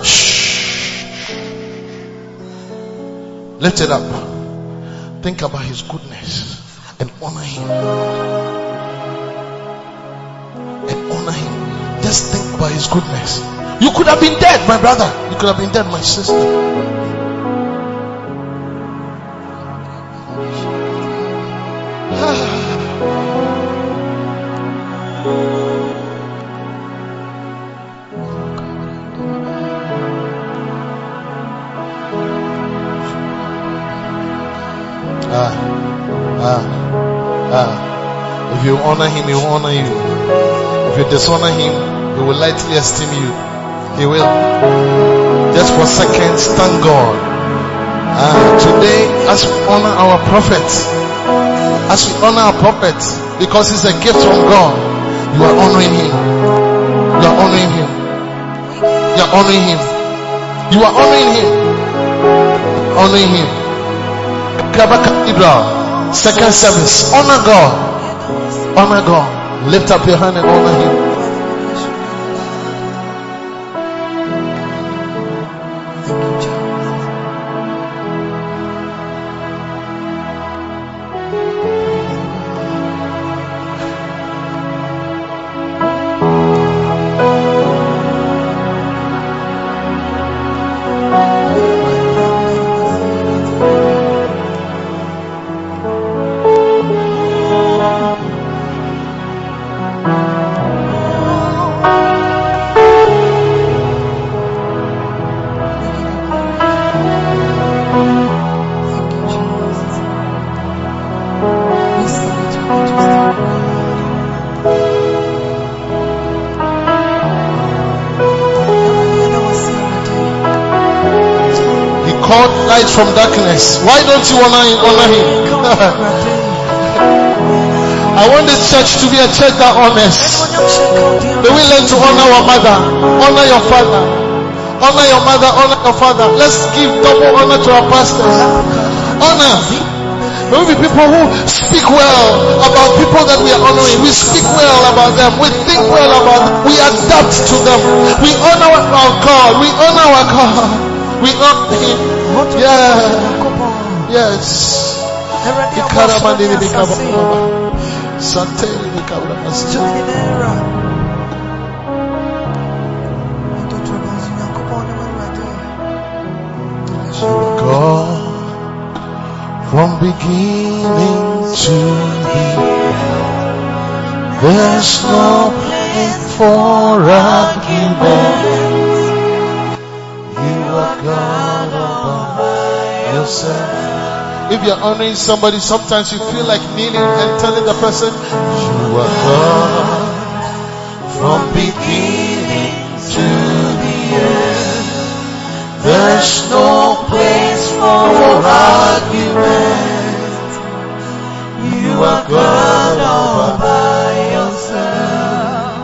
Shh. Lift it up. Think about His goodness and honor Him and honor him. Just think about his goodness. You could have been dead, my brother. You could have been dead, my sister. Ah, ah. If you honor him, he will honor you. If you dishonor him, he will lightly esteem you. He will. Just for seconds, thank God. Ah, today, as we honor our prophet, as we honor our prophet, because it's a gift from God, you are honoring him. You are honoring him. You are honoring him. You are honoring him. Honoring him. Kaba Cathedral, second service. Honor God. Honor God. Lift up your hand and honor him. Honor him? I want this church to be a church that honors. May we learn to honor our mother, honor your father, honor your mother, honor your father. Let's give double honor to our pastors. Honor. May we be people who speak well about people that we are honoring. We speak well about them. We think well about them. We adapt to them. We honor our God. We honor our God. We honor Him. Yeah. Yes. Ikaramandiri bikababa. Santeri bikababa. God from beginning to the end. There's no place for argument. Yourself. If you're honoring somebody, sometimes you feel like kneeling and telling the person, You are God from beginning to the end. There's no place for argument. You are God all by yourself.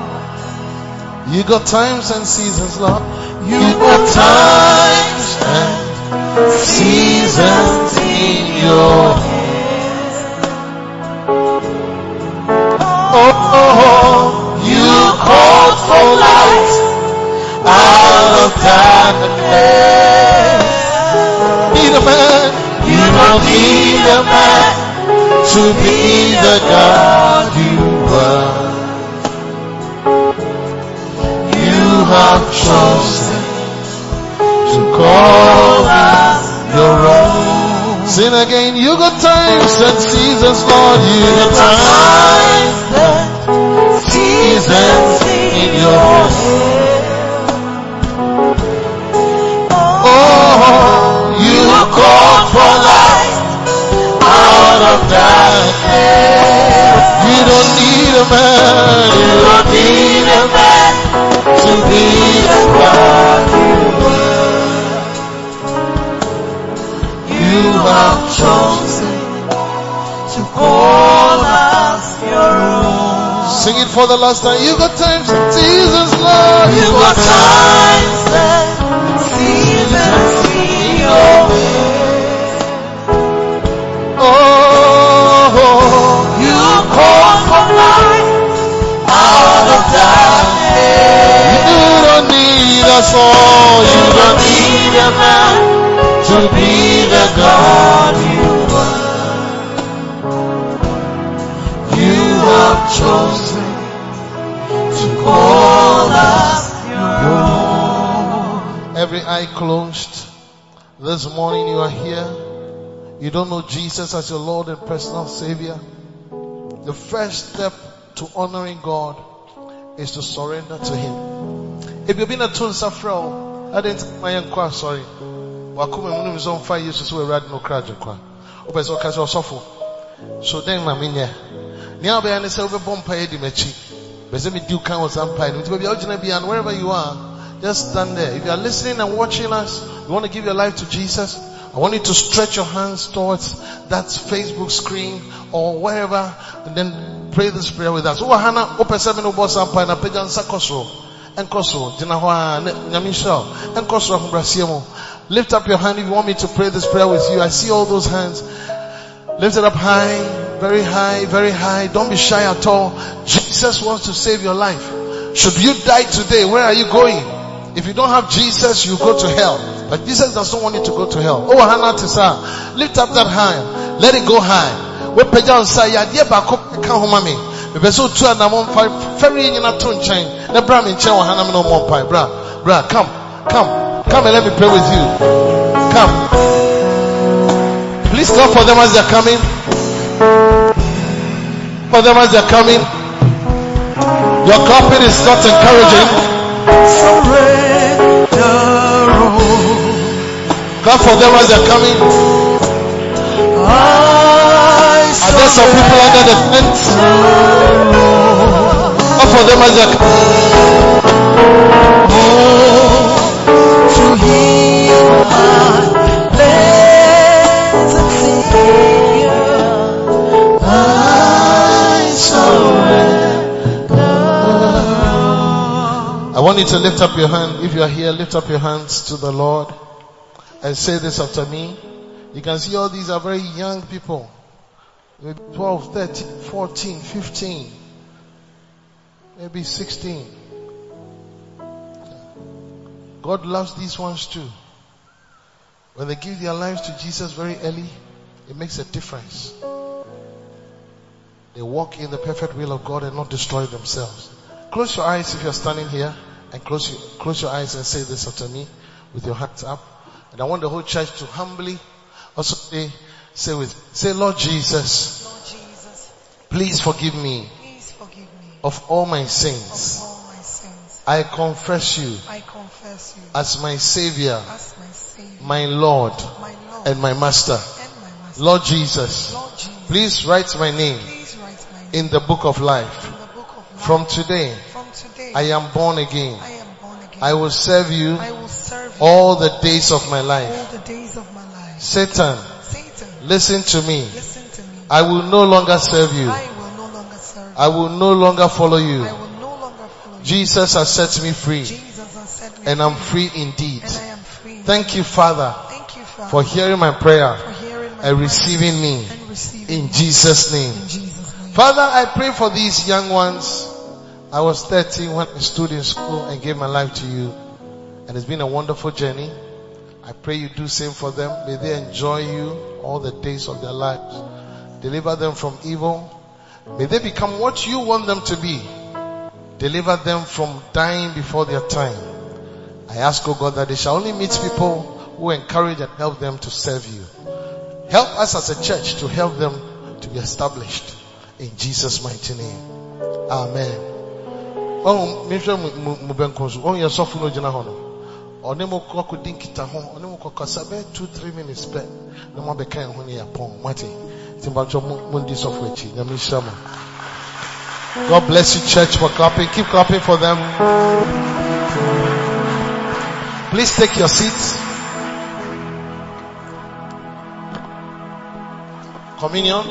You got times and seasons, Lord. You got times and seasons in your hand. Oh, you called for light out of darkness. Need a man. You don't need a man to be the God you are. You have chosen to call us your own. Sing again. You got times and seasons, Lord. You got times and seasons in your hand. Oh, oh, you called for light out of darkness. You don't need a man. You don't need a man to be the God you were. You have chosen to call us your own. Sing it for the last time. You got times and seasons, Lord. You got times and seasons in your Oh, You call for light out of darkness. you don't need us all. You don't need a man to be Every eye closed. This morning you are here. You don't know Jesus as your Lord and personal Savior. The first step to honoring God is to surrender to Him. If you've been a tune suffer, I didn't my uncle sorry. Wakuma munu mizon fa Yesu so awurade no kra kwa. Ope so ka so menye. Ni abe ya ne se obebɔ mpa di machi. Bese me diu kan was ampa ni. Nti bia ogina bia and wherever you are, just stand there. If you are listening and watching us, you want to give your life to Jesus, I want you to stretch your hands towards that Facebook screen or wherever and then pray this prayer with us. Seven jina hoa, nyamisha, enkoso humbrasiemo. Lift up your hand if you want me to pray this prayer with you. I see all those hands. Lift it up high, very high, very high. Don't be shy at all. Jesus wants to save your life. Should you die today, where are you going? If you don't have Jesus, you go to hell. But Jesus doesn't want you to go to hell. Oh, Hannah Tisa, lift up that hand. Let it go high. Bebe so tu anamon fa ferry nyina to nkyɛn. Na bra me nkyɛn wɔ Hannah me no mo mpa. Bra, bra, come, come, come and let me pray with you. Come. Please clap for them as they're coming. For them as they're coming. Your clapping is not encouraging. Clap for them as they're coming. Are there some people under the? Clap for them. I want you to lift up your hand. If you are here, lift up your hands to the Lord and say this after me. You can see all these are very young people. Maybe 12, 13, 14, 15, maybe 16. God loves these ones too. When they give their lives to Jesus very early, it makes a difference. They walk in the perfect will of God and not destroy themselves. Close your eyes if you're standing here and close your, close your eyes and say this after me with your hands up. And I want the whole church to humbly also say, say with, say Lord Jesus, Lord Jesus, please forgive me please forgive me of all my of sins. all my sins. I confess you I confess you as my savior, as my Savior, my Lord my Lord, and my master. and my Master. Lord Jesus, Lord Jesus, please write my name please write my name in the book of life. in the book of life. From today, From today, I am born again. I am born again. I will serve you I will serve you all the days of my life. all the days of my life. Satan, listen to me. listen to me. I will no longer serve you. I will no longer serve you. I will no longer follow you. I will no longer follow you. Jesus has set me free Jesus has set me and I'm free, indeed. and I am free. Thank you, Father, Thank you, Father, for hearing my prayer for hearing my and receiving me and receiving in Jesus' name. in Jesus' name. Father, I pray for these young ones. I was 13 when I stood in school and gave my life to you. And it's been a wonderful journey. I pray you do same for them. May they enjoy you all the days of their lives. Deliver them from evil. May they become what you want them to be. Deliver them from dying before their time. I ask, oh God, that they shall only meet people who encourage and help them to serve you. Help us as a church to help them to be established in Jesus' mighty name. Amen. Oh, ɔne mo kɔ kɔdi nkita ho ɔne mo kɔkasa bɛyɛ two three minutes pɛ na mo abɛka yɛn ho ne yɛpɔn mate nti mpatsɔ mo mo ndi sɔfo akyi nyame nhyira mo. God bless you church for clapping. Keep clapping for them. Please take your seats. Communion.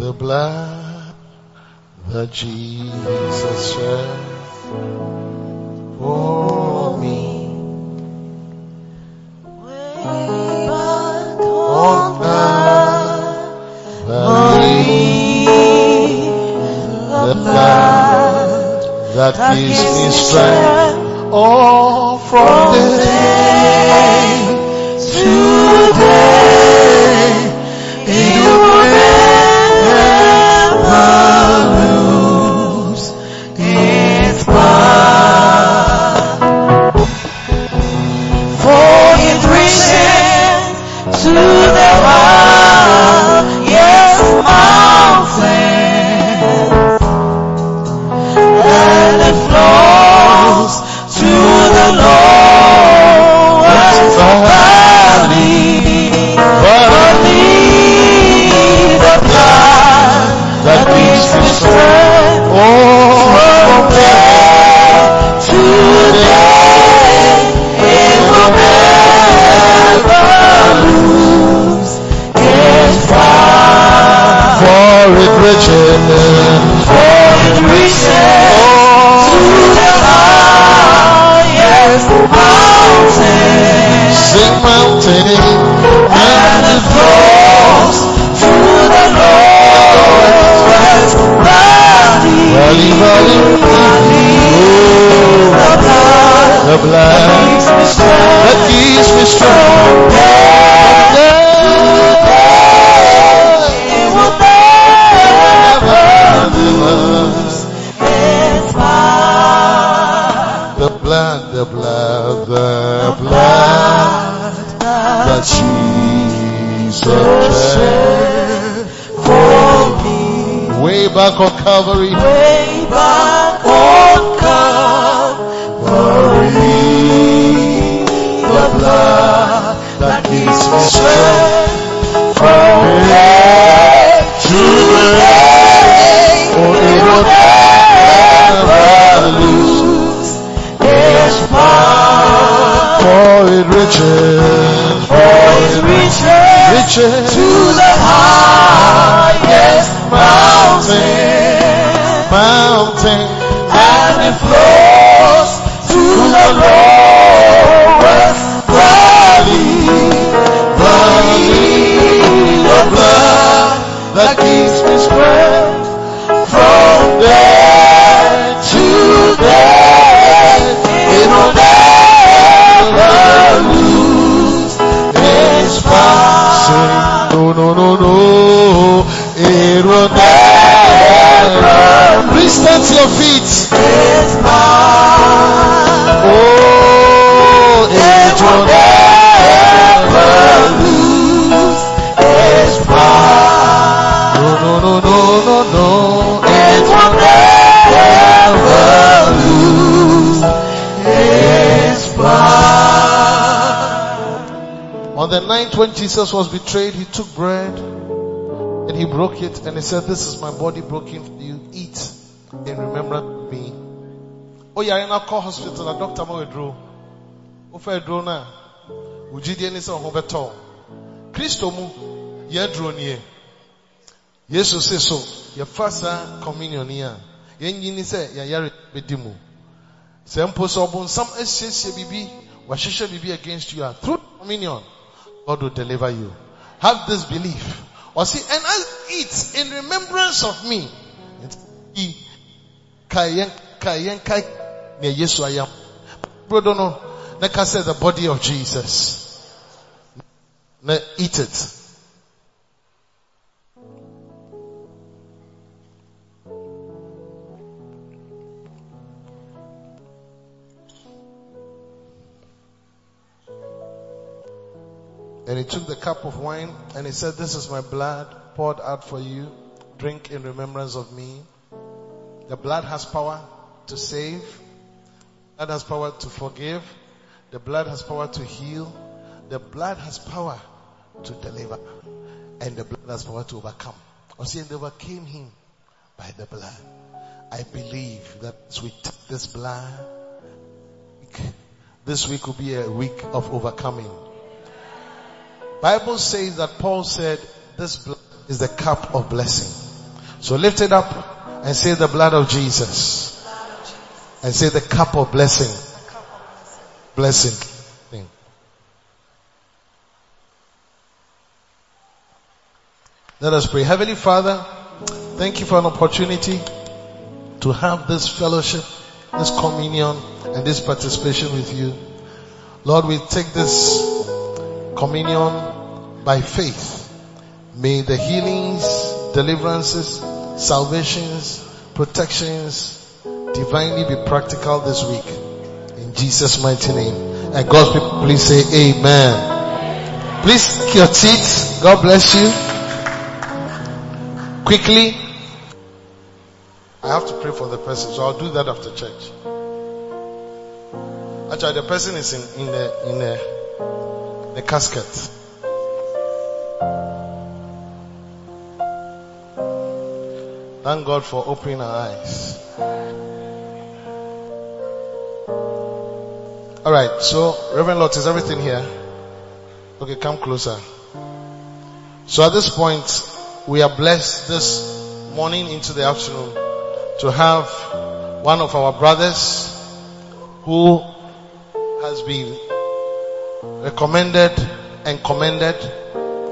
The blood that Jesus shed for me. Calvary, the blood that gives me strength, all from day to day, it will Calvary. Jesus was betrayed, he took bread and he broke it and he said, This is my body broken you. Eat remembrance of me. Oh, yeah, in our call hospital, a doctor mo withdraw. Ofa withdraw na. Ujidi ni sɛ ɔho bɛtɔ. Kristo mu, yɛduro nie. Yesu se so, yɛfa saa communion yi a, yɛnyi ni sɛ yɛyare bɛdi mu. Sɛ mpo sɛ ɔbonsam asiesie biribi, wahyehyɛ biribi against you a, through communion, God will deliver you. Have this belief. Or see, and I eat in remembrance of me. Nti, kayen, kayen, kai, ne Yesu ayam. Brother, no, na ka say the body of Jesus. Eat it. And he took the cup of wine and he said, this is my blood poured out for you. Drink in remembrance of me. The blood has power to save. The Blood has power to forgive. The blood has power to heal. The blood has power to deliver. And the blood has power to overcome. Or see, they overcame him by the blood. I believe that as we take this blood, this week will be a week of overcoming. Bible says that Paul said, this blood is the cup of blessing. So lift it up and say the blood of Jesus. And say the cup of blessing. Blessing. Let us pray. Heavenly Father, thank you for an opportunity to have this fellowship, this communion, and this participation with you. Lord, we take this communion by faith. May the healings, deliverances, salvations, protections divinely be practical this week. In Jesus' mighty name. And God's people please say amen. Please take your seats. God bless you. Quickly. I have to pray for the person, so I'll do that after church. Actually, the person is in, in the, in the, the casket. Thank God for opening our eyes. Alright, so Reverend Lott, is everything here? Okay, come closer. So at this point, we are blessed this morning into the afternoon to have one of our brothers who has been recommended and commended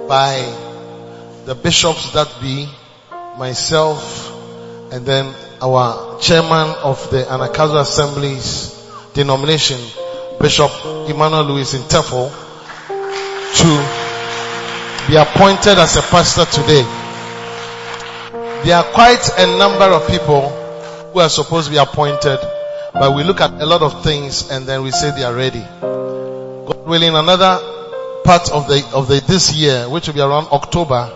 by the bishops that be myself and then our chairman of the Anagkazo Assembly's denomination, Bishop Emmanuel Louis in to be appointed as a pastor today. There are quite a number of people who are supposed to be appointed, but we look at a lot of things and then we say they are ready. God willing, another part of the, of the, this year, which will be around October,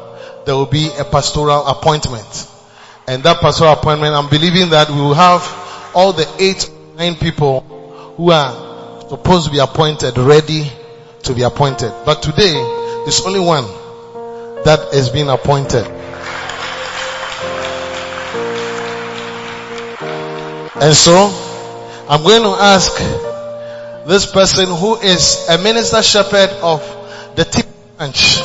there will be a pastoral appointment. And that pastoral appointment, I'm believing that we will have all the eight, nine people who are supposed to be appointed ready to be appointed. But today, there's only one that has been appointed. And so, I'm going to ask this person who is a minister shepherd of the Tip branch.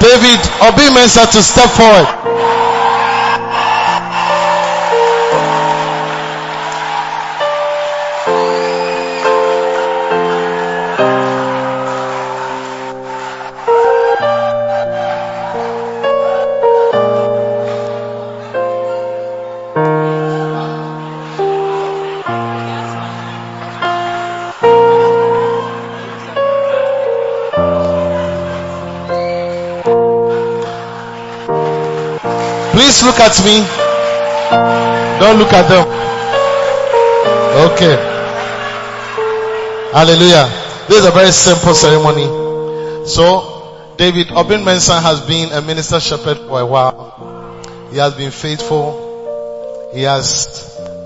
David Obi Mensah to step forward. Please look at me. Don't look at them. Okay. Hallelujah. This is a very simple ceremony. So, David Obin Mensah has been a minister shepherd for a while. He has been faithful. He has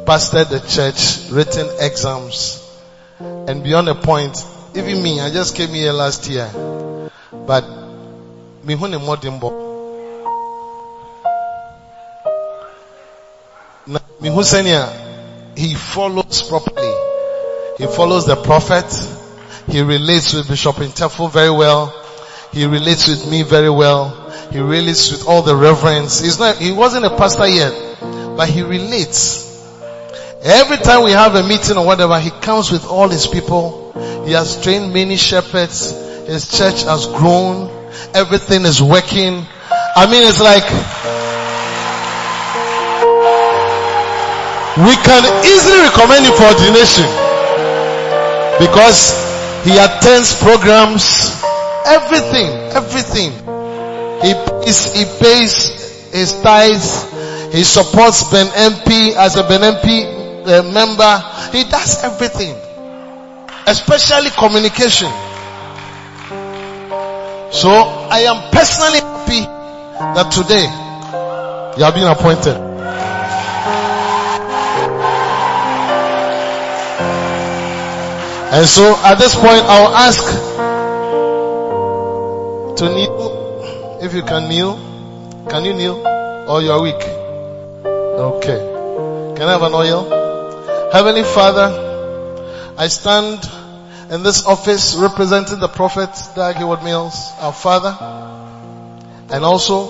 pastored the church, written exams, and beyond a point, even me, I just came here last year, but me hune modimbo. Na me hu he follows properly. He follows the prophet. He relates with Bishop Intefo very well. He relates with me very well. He relates with all the reverends. He's not, he wasn't a pastor yet, but he relates. Every time we have a meeting or whatever, he comes with all his people. He has trained many shepherds. His church has grown. Everything is working. I mean, it's like, we can easily recommend him for ordination because he attends programs, everything, everything. He pays, he pays his tithes. He supports Ben MP as a Ben MP uh, member. He does everything, especially communication. So I am personally happy that today you have been appointed. And so at this point I'll ask to kneel. If you can kneel. Can you kneel? Or you are weak? Okay. Can I have an oil? Heavenly Father, I stand in this office representing the prophet Dag Heward Mills, our father. and also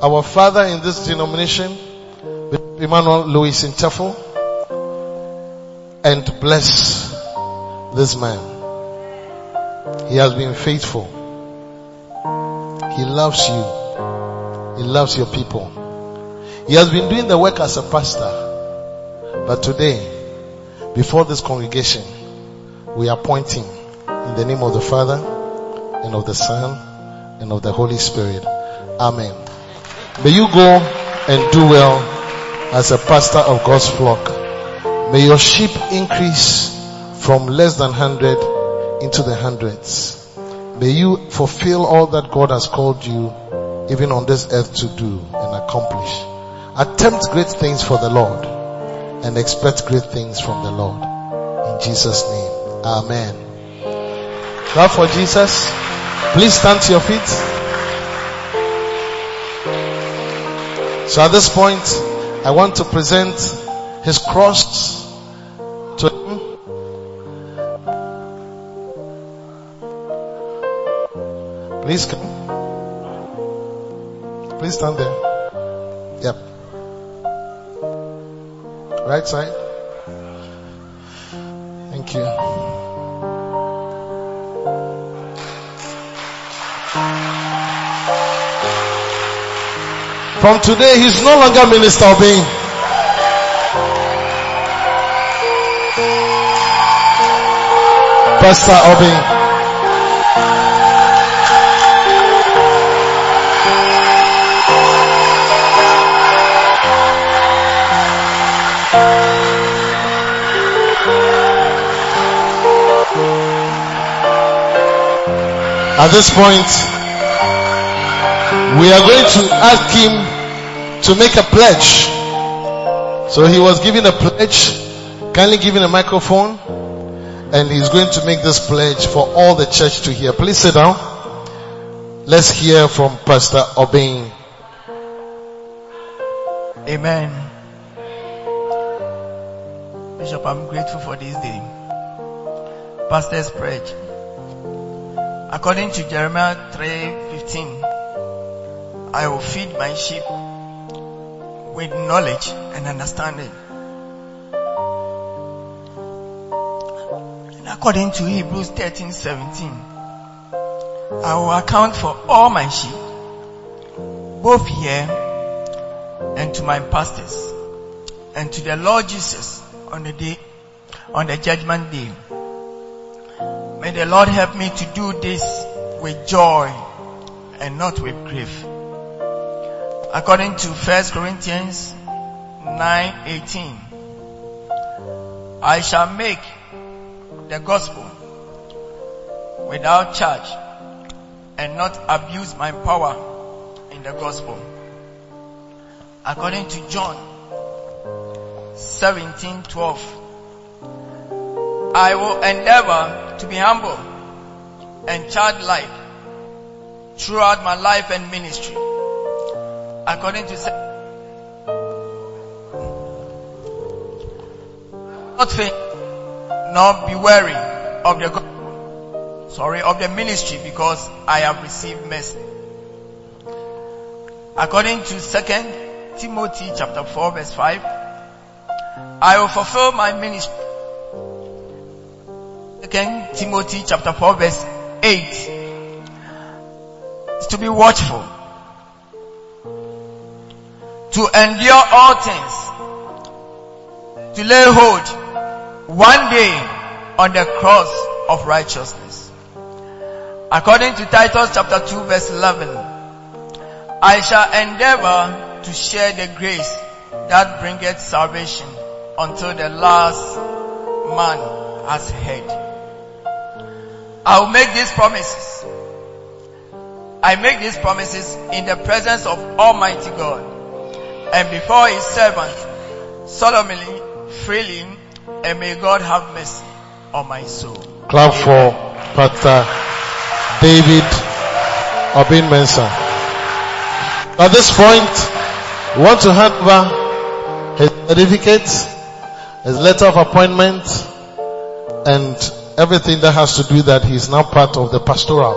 our father in this denomination, Emmanuel Louis Intefel, and bless this man. He has been faithful. He loves you. He loves your people. He has been doing the work as a pastor. But today, before this congregation, we are pointing in the name of the Father and of the Son and of the Holy Spirit. Amen. May you go and do well as a pastor of God's flock. May your sheep increase from less than hundred into the hundreds. May you fulfill all that God has called you even on this earth to do and accomplish. Attempt great things for the Lord and expect great things from the Lord. In Jesus name. Amen. Clap for Jesus. Please stand to your feet. So at this point, I want to present his cross to him. Please come. Please stand there. Yep. Right side. Thank you. From today, he's no longer Minister Obing. Pastor Obing. At this point, we are going to ask him to make a pledge. So he was giving a pledge, kindly giving a microphone, and he's going to make this pledge for all the church to hear. Please sit down. Let's hear from Pastor Obin. Amen. Bishop, I'm grateful for this day. Pastor's pledge. According to Jeremiah 3:15, I will feed my sheep with knowledge and understanding. And according to Hebrews 13:17, I will account for all my sheep, both here and to my pastors, and to the Lord Jesus on the day, on the judgment day. May the Lord help me to do this with joy and not with grief. According to 1 Corinthians 9:18, I shall make the gospel without charge and not abuse my power in the gospel. According to John 17:12, I will endeavor to be humble and childlike throughout my life and ministry. According to not faint, nor be weary of the sorry of the ministry because I have received mercy. According to second Timothy chapter 4 verse 5, I will fulfill my ministry. Second Timothy chapter 4 verse 8 is to be watchful, to endure all things, to lay hold one day on the cross of righteousness. According to Titus chapter 2 verse 11, I shall endeavor to share the grace that bringeth salvation until the last man has heard. I will make these promises. I make these promises in the presence of Almighty God and before His servant solemnly, freely, and may God have mercy on my soul. Clap for Pastor David Obin Mensah. At this point, we want to hand over his certificate, his letter of appointment, and everything that has to do that he is now part of the pastoral.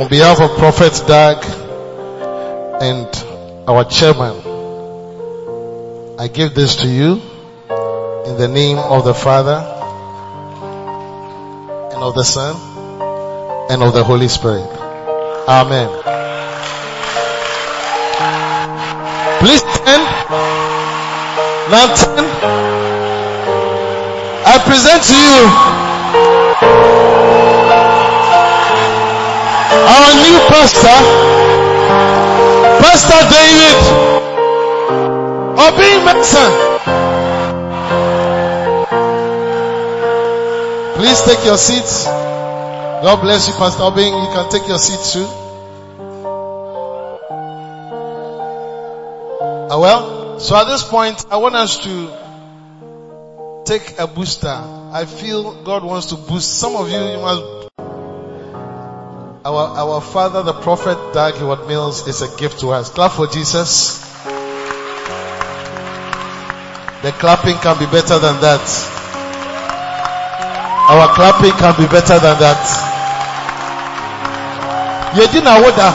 On behalf of Prophet Dag and our chairman, I give this to you in the name of the Father and of the Son and of the Holy Spirit. Amen. Please stand. Now stand. I present to you our new pastor, Pastor David Obi Mason. Please take your seats. God bless you, Pastor Obing. You can take your seat too. Ah, well, so at this point, I want us to take a booster. I feel God wants to boost some of you. You must. Our our father, the prophet Dag Heward Mills, is a gift to us. Clap for Jesus. The clapping can be better than that. Our clapping can be better than that. Yedina Woda.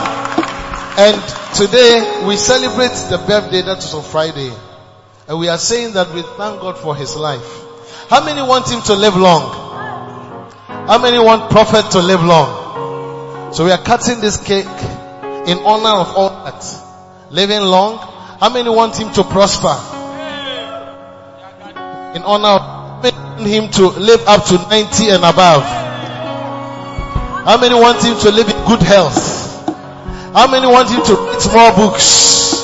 And today we celebrate the birthday that was on Friday. And we are saying that we thank God for his life. How many want him to live long? How many want prophet to live long? So we are cutting this cake in honor of all that. Living long. How many want him to prosper? In honor of him to live up to 90 and above? How many want him to live in good health? How many want him to write more books?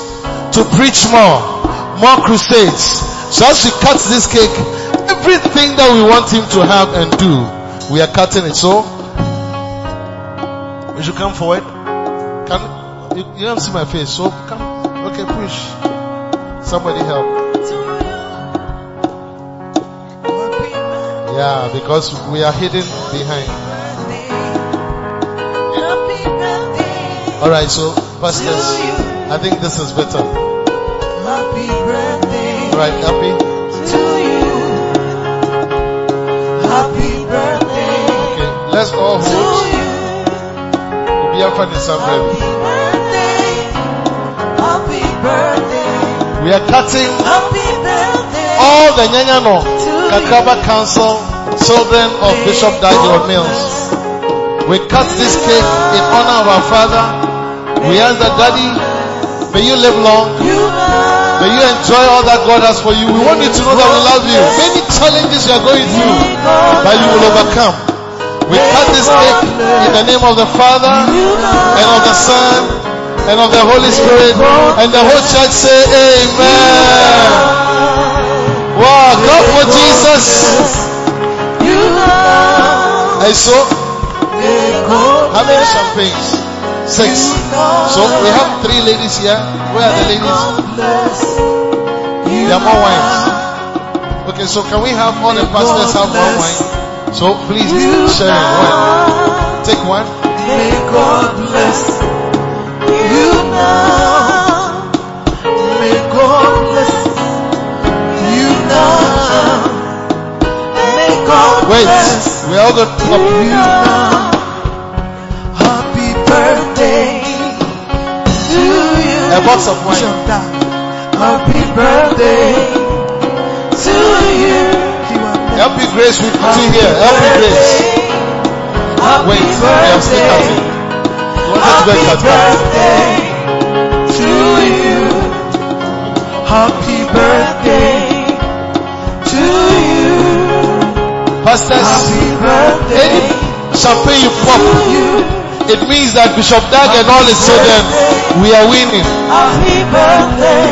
To preach more? More crusades? So as we cut this cake, everything that we want him to have and do, we are cutting it. So, you should come forward. Can, you, you don't see my face, so come. Okay, push. Somebody help. Yeah, because we are hidden behind. Alright, so pastors, I think this is better. Happy birthday. Alright, happy? Okay, let's all hold. Are funny somewhere. We are cutting all the Nyanyano Kakraba Council children of Bishop Daniel Mills. We cut this cake in honor of our father. We ask that daddy, may you live long. May you enjoy all that God has for you. We want you to know that we love you. Many challenges you are going through, but you will overcome. We cut this cake in the name of the Father and of the Son and of the Holy Spirit. And the whole church say Amen. Wow, clap for Jesus. And so, how many champagnes? Six. So we have three ladies here. Where are the ladies? There are more wines. Okay, so can we have all the pastors have one wine? So please share one. Take one. May God bless you now. May God bless you now. May God Wait, we all going to you clap. A box of wine. Happy birthday to you. Help you grace with you here. Help you grace. Happy Wait, we are still birthday. cutting. You wanted to Happy birthday to you. Happy birthday to you. Pastors, Happy birthday any champagne you to you. It means that Bishop Dag and all his children, we are winning. Happy birthday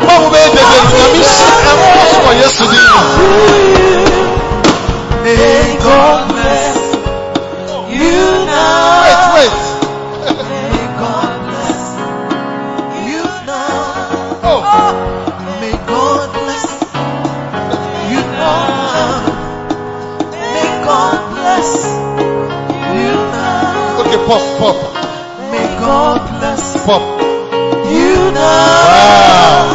What will be the Nyame hyɛ ɛmɔ wɔ Yesu din mu. to you. May God bless you Pop, pop. May God bless pop. you now. Wow.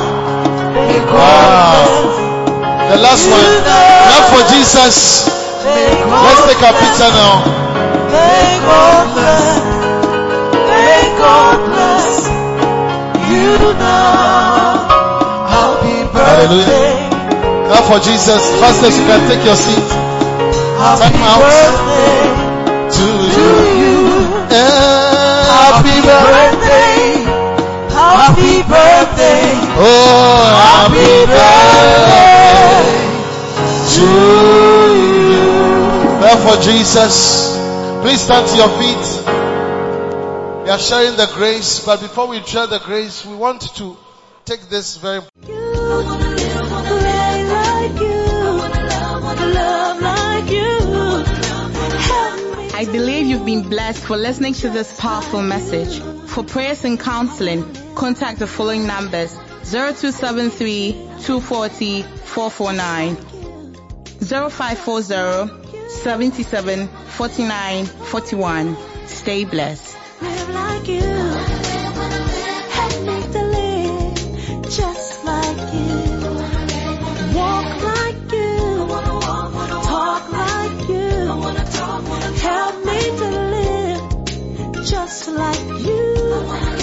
May God wow. The last one. Clap for Jesus. Let's take a picture now. May God bless. May God bless you now. Happy birthday. Hallelujah. Clap for Jesus. Fastest you can take your seat. Time out. Happy birthday. Happy birthday. Oh, happy birthday to you. For Jesus. Please stand to your feet. We are sharing the grace, but before we share the grace, we want to take this very I believe you've been blessed for listening to this powerful message. For prayers and counseling, contact the following numbers 0273 240 449 0540 77 49 41. Stay blessed. just like you.